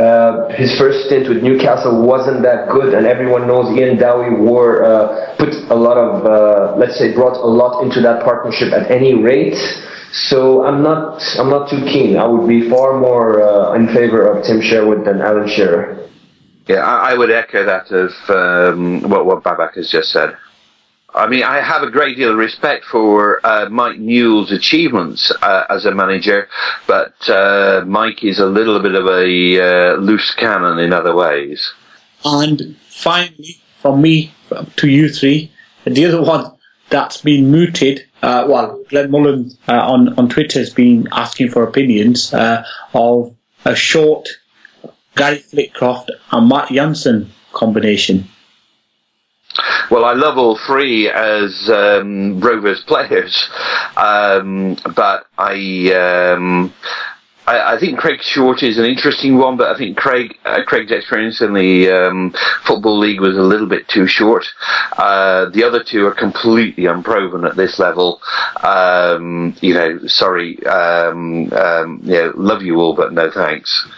Uh, his first stint with Newcastle wasn't that good, and everyone knows Iain Dowie wore, uh, put a lot of, uh, let's say, brought a lot into that partnership at any rate. So I'm not, I'm not too keen. I would be far more uh, in favor of Tim Sherwood than Alan Shearer. Yeah, I, I would echo that of um, what what Babak has just said. I mean, I have a great deal of respect for uh, Mike Newell's achievements uh, as a manager, but uh, Mike is a little bit of a uh, loose cannon in other ways. And finally, from me to you three, the other one that's been mooted. Uh, well, Glenn Mullen uh, on on Twitter has been asking for opinions of a short Gary Flitcroft and Matt Jansen combination. Well, I love all three as um, Rovers players, um, but I, um, I, I think Craig Short is an interesting one. But I think Craig uh, Craig's experience in the um, football league was a little bit too short. Uh, the other two are completely unproven at this level. Um, you know, sorry, um, um, yeah, love you all, but no thanks.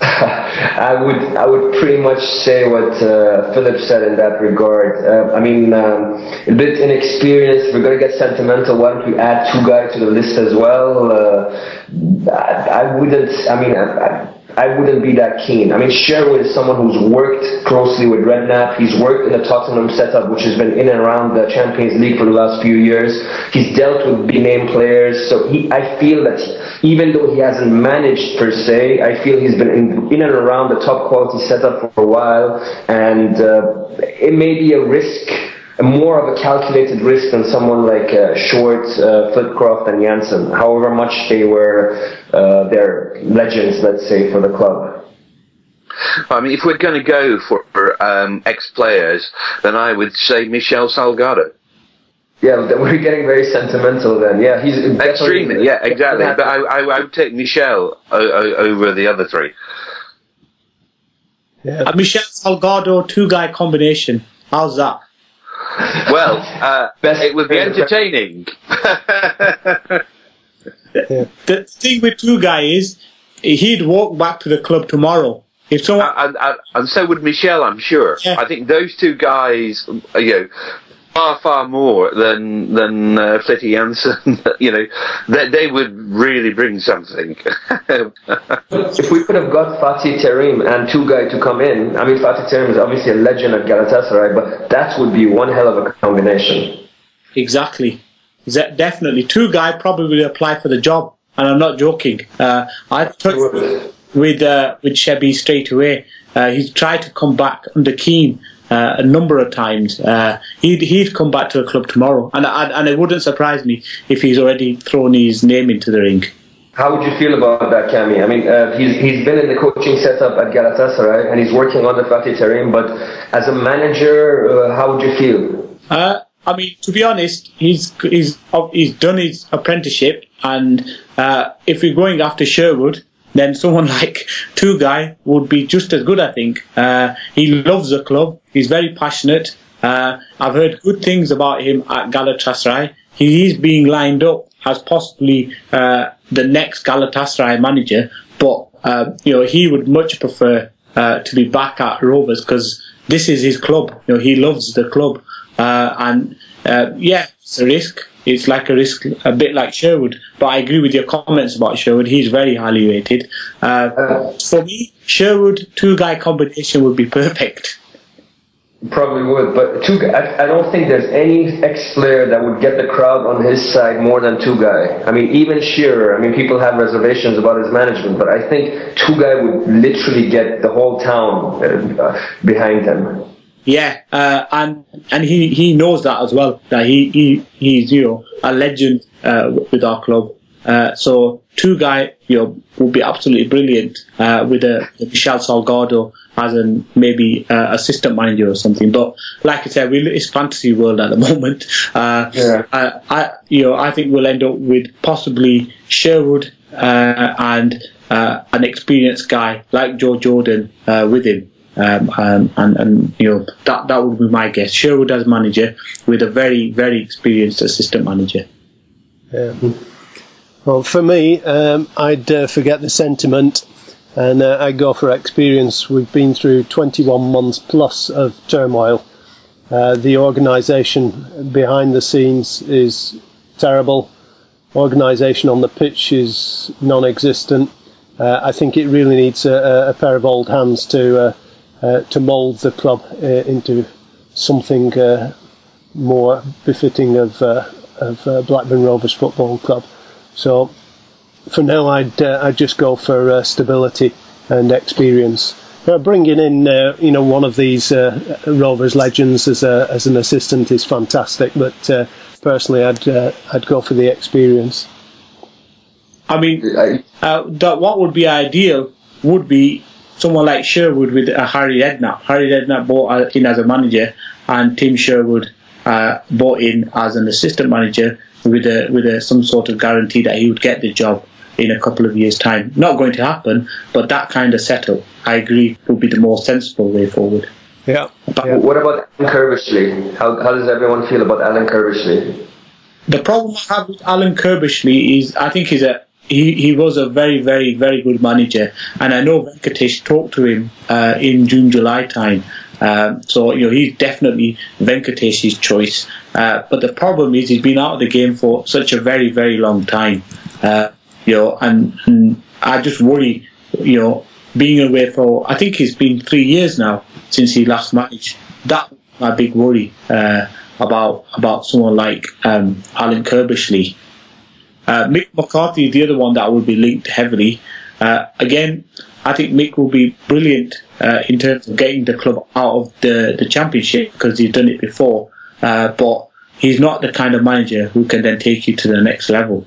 I would I would pretty much say what uh, Philip said in that regard. Uh, I mean, um, a bit inexperienced. We're gonna get sentimental. Why don't we add two guys to the list as well? Uh, I, I, wouldn't. I mean, I, I wouldn't be that keen. I mean, Sherwood is someone who's worked closely with Redknapp. He's worked in the Tottenham setup, which has been in and around the Champions League for the last few years. He's dealt with big name players, so he, I feel that even though he hasn't managed per se, I feel he's been in, in and around the top quality setup for a while, and uh, it may be a risk more of a calculated risk than someone like uh, Short, uh, Flitcroft, and Jansen, however much they were uh, their legends, let's say, for the club. I mean, if we're going to go for um, ex-players, then I would say Michel Salgado. Yeah, we're getting very sentimental then. Yeah, he's extremely. Yeah, exactly. But I, I, I would take Michel o- o- over the other three. Yeah. A Michel Salgado Tugay combination. How's that? Well, uh, it would be entertaining. The thing with Tugay is he'd walk back to the club tomorrow. If someone and, and, and so would Michel, I'm sure. Yeah. I think those two guys, uh, you know, far far more than than uh, Flitty Jansen. you know, they, they would really bring something. If we could have got Fatih Terim and Tugay to come in, I mean Fatih Terim is obviously a legend at Galatasaray, but that would be one hell of a combination. Exactly. Ze- Definitely. Tugay probably apply for the job. And I'm not joking. Uh, I've touched with, uh, with Shebby straight away. Uh, he's tried to come back under Kean, uh, a number of times. Uh, he'd, he'd come back to the club tomorrow. And, I, and it wouldn't surprise me if he's already thrown his name into the ring. How would you feel about that, Cami? I mean, uh, he's, he's been in the coaching setup at Galatasaray and he's working under Fatih Terim, but as a manager, uh, how would you feel? Uh, I mean, to be honest, he's he's he's done his apprenticeship, and uh, if we're going after Sherwood, then someone like Tugay would be just as good. I think uh, he loves the club. He's very passionate. Uh, I've heard good things about him at Galatasaray. He is being lined up as possibly uh, the next Galatasaray manager, but uh, you know he would much prefer uh, to be back at Rovers because this is his club. You know he loves the club. Uh, and yeah, it's a risk. It's like a risk, a bit like Sherwood. But I agree with your comments about Sherwood. He's very highly rated. Uh, for me, Sherwood Tugay combination would be perfect. Probably would, but two. I, I don't think there's any ex-player that would get the crowd on his side more than Tugay. I mean, even Shearer. I mean, people have reservations about his management, but I think Tugay would literally get the whole town uh, behind him. Yeah, uh, and and he, he knows that as well. That he, he he's you know a legend uh, with our club. Uh, so Tugay you know would be absolutely brilliant uh, with a with Michel Salgado as an maybe uh, assistant manager or something. But like I said, we it's fantasy world at the moment. Uh, Yeah. I, I you know I think we'll end up with possibly Sherwood uh, and uh, an experienced guy like Joe Jordan uh, with him. Um, um, and, and you know that that would be my guess. Sherwood as manager with a very very experienced assistant manager. Yeah. Well, for me, um, I'd uh, forget the sentiment and uh, I'd go for experience. We've been through 21 months plus of turmoil. Uh, the organisation behind the scenes is terrible. Organisation on the pitch is non-existent. Uh, I think it really needs a, a pair of old hands to uh, to mould the club uh, into something uh, more befitting of uh, of uh, Blackburn Rovers Football Club. So for now, I'd uh, I'd just go for uh, stability and experience. Uh, bringing in uh, you know one of these uh, Rovers legends as a as an assistant is fantastic, but uh, personally, I'd uh, I'd go for the experience. I mean, uh, that what would be ideal would be someone like Sherwood with uh, Harry Redknapp. Harry Redknapp bought uh, in as a manager, and Tim Sherwood uh, bought in as an assistant manager with a with a, some sort of guarantee that he would get the job in a couple of years' time. Not going to happen, but that kind of setup, I agree, would be the more sensible way forward. Yeah. What about Alan Curbishley? How, how does everyone feel about Alan Curbishley? The problem I have with Alan Curbishley is I think he's a he, he was a very very very good manager, and I know Venkatesh talked to him uh, in June July time. Um, so you know he's definitely Venkatesh's choice. Uh, but the problem is he's been out of the game for such a very very long time. Uh, you know, and, and I just worry. You know, being away for I think it's been three years now since he last managed. That's my big worry uh, about about someone like um, Alan Curbishley. Uh, Mick McCarthy the other one that will be linked heavily. Uh, again, I think Mick will be brilliant uh, in terms of getting the club out of the, the championship because he's done it before. Uh, but he's not the kind of manager who can then take you to the next level.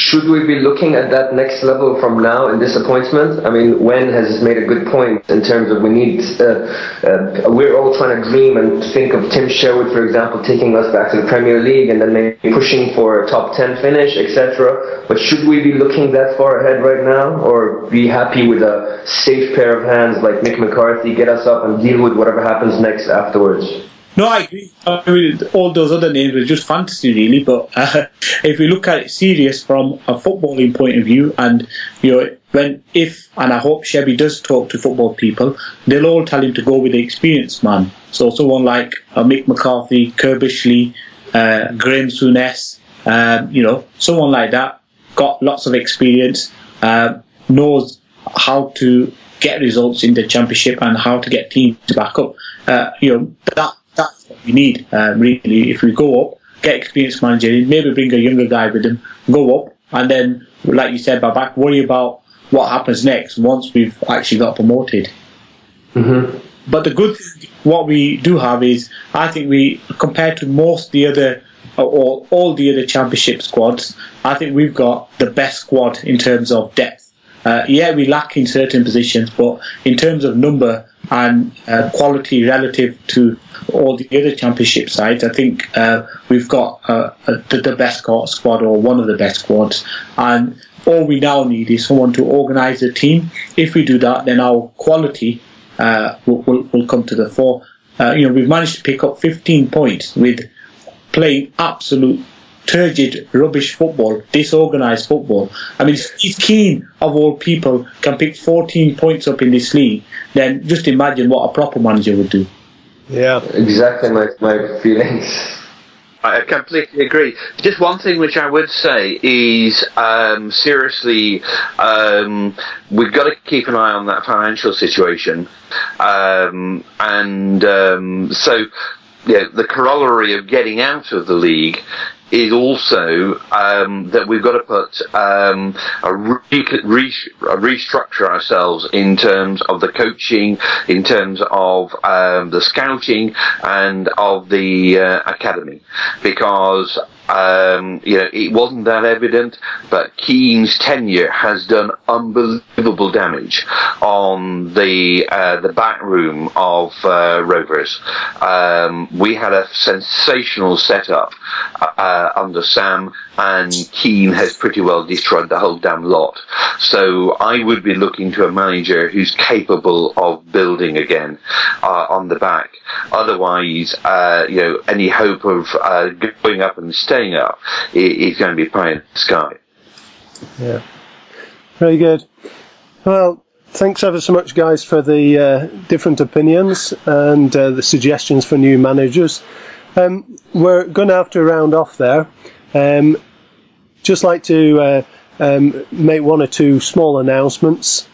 Should we be looking at that next level from now in this appointment? I mean, Wen has made a good point in terms of we need, uh, uh, we're all trying to dream and think of Tim Sherwood, for example, taking us back to the Premier League and then maybe pushing for a top 10 finish, etc. But should we be looking that far ahead right now or be happy with a safe pair of hands like Mick McCarthy, get us up and deal with whatever happens next afterwards? No, I agree. I mean, all those other names are just fantasy, really. But uh, if we look at it serious from a footballing point of view, and you know, when if and I hope Shebby does talk to football people, they'll all tell him to go with the experienced man. So someone like uh, Mick McCarthy, Curbishley, uh, Graham Souness, uh, you know, someone like that, got lots of experience, uh, knows how to get results in the championship and how to get teams to back up. Uh, you know, that we need, uh, really. If we go up, get experienced manager in, maybe bring a younger guy with him, go up, and then, like you said, back, worry about what happens next once we've actually got promoted. Mm-hmm. But the good thing, what we do have is, I think we, compared to most the other, or all the other championship squads, I think we've got the best squad in terms of depth. Uh, yeah, we lack in certain positions, but in terms of number and uh, quality relative to all the other championship sides, I think uh, we've got uh, the, the best squad or one of the best squads. And all we now need is someone to organise the team. If we do that, then our quality uh, will, will, will come to the fore. Uh, you know, we've managed to pick up 15 points with playing absolute turgid, rubbish football, disorganised football. I mean, if Kean, of all people, can pick 14 points up in this league, then just imagine what a proper manager would do. Yeah, exactly my, my feelings. I completely agree. Just one thing which I would say is um, seriously, um, we've got to keep an eye on that financial situation, um, and um, so yeah, the corollary of getting out of the league is also um, that we've got to put um, a, re- re- restructure ourselves in terms of the coaching, in terms of um, the scouting, and of the uh, academy, because um, you know, it wasn't that evident, but Kean's tenure has done unbelievable damage on the uh, the back room of uh, Rovers. Um, we had a sensational setup uh, under Sam, and Kean has pretty well destroyed the whole damn lot. So I would be looking to a manager who's capable of building again uh, on the back. Otherwise, uh, you know, any hope of uh, going up and staying up he's going to be in sky. Yeah. Very good. Well, thanks ever so much, guys, for the uh, different opinions and uh, the suggestions for new managers. Um, we're going to have to round off there. Um, just like to uh, um, make one or two small announcements.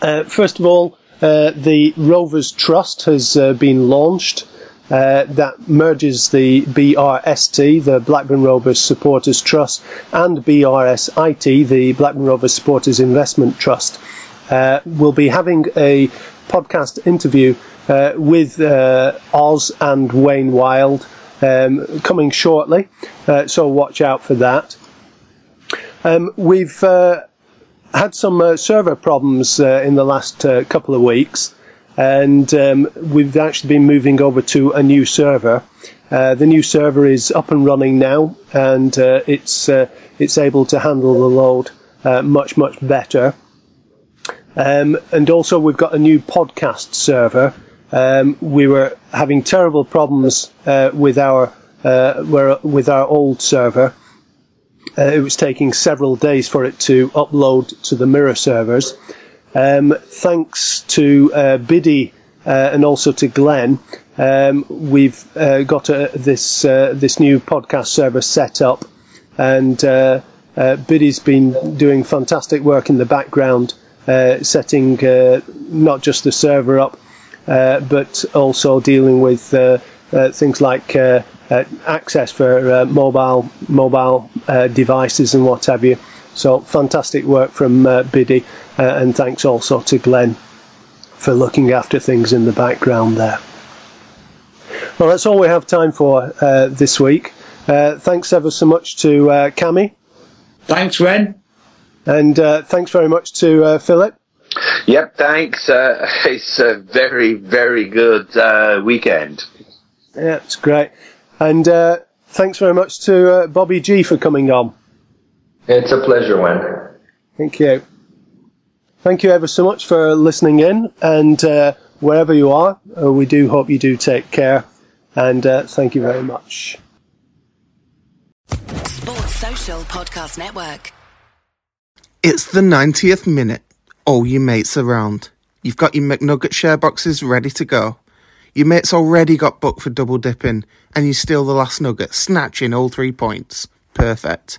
Uh, first of all, uh, the Rovers Trust has uh, been launched. Uh, that merges the BRST, the Blackburn Rovers Supporters Trust, and BRSIT, the Blackburn Rovers Supporters Investment Trust. Uh, we'll be having a podcast interview uh, with uh, Oz and Wayne Wild um, coming shortly, uh, so watch out for that. Um, we've had some server problems in the last couple of weeks and um, we've actually been moving over to a new server. Uh, the new server is up and running now, and uh, it's uh, it's able to handle the load uh, much much better. Um, and also, we've got a new podcast server. Um, we were having terrible problems uh, with our uh, with our old server. it was taking several days for it to upload to the mirror servers. Um, thanks to uh, Biddy uh, and also to Glenn, um, we've uh, got a, this uh, this new podcast server set up, and uh, uh, Biddy's been doing fantastic work in the background, setting not just the server up, but also dealing with things like access for mobile mobile devices and what have you. So fantastic work from Biddy. Uh, and thanks also to Glenn for looking after things in the background there. Well, that's all we have time for uh, this week. Uh, thanks ever so much to uh, Cami Thanks, Ren. And uh, thanks very much to uh, Philip. Yep, thanks. Uh, it's a very, very good uh, weekend. Yeah, it's great. And uh, thanks very much to uh, Bobby G for coming on. It's a pleasure, Wen. Thank you. Thank you ever so much for listening in. And uh, wherever you are, uh, we do hope you do take care. And uh, thank you very much. Sports Social Podcast Network. It's the 90th minute. All your mates around. You've got your McNugget share boxes ready to go. Your mate's already got booked for double dipping, and you steal the last nugget, snatching all three points. Perfect.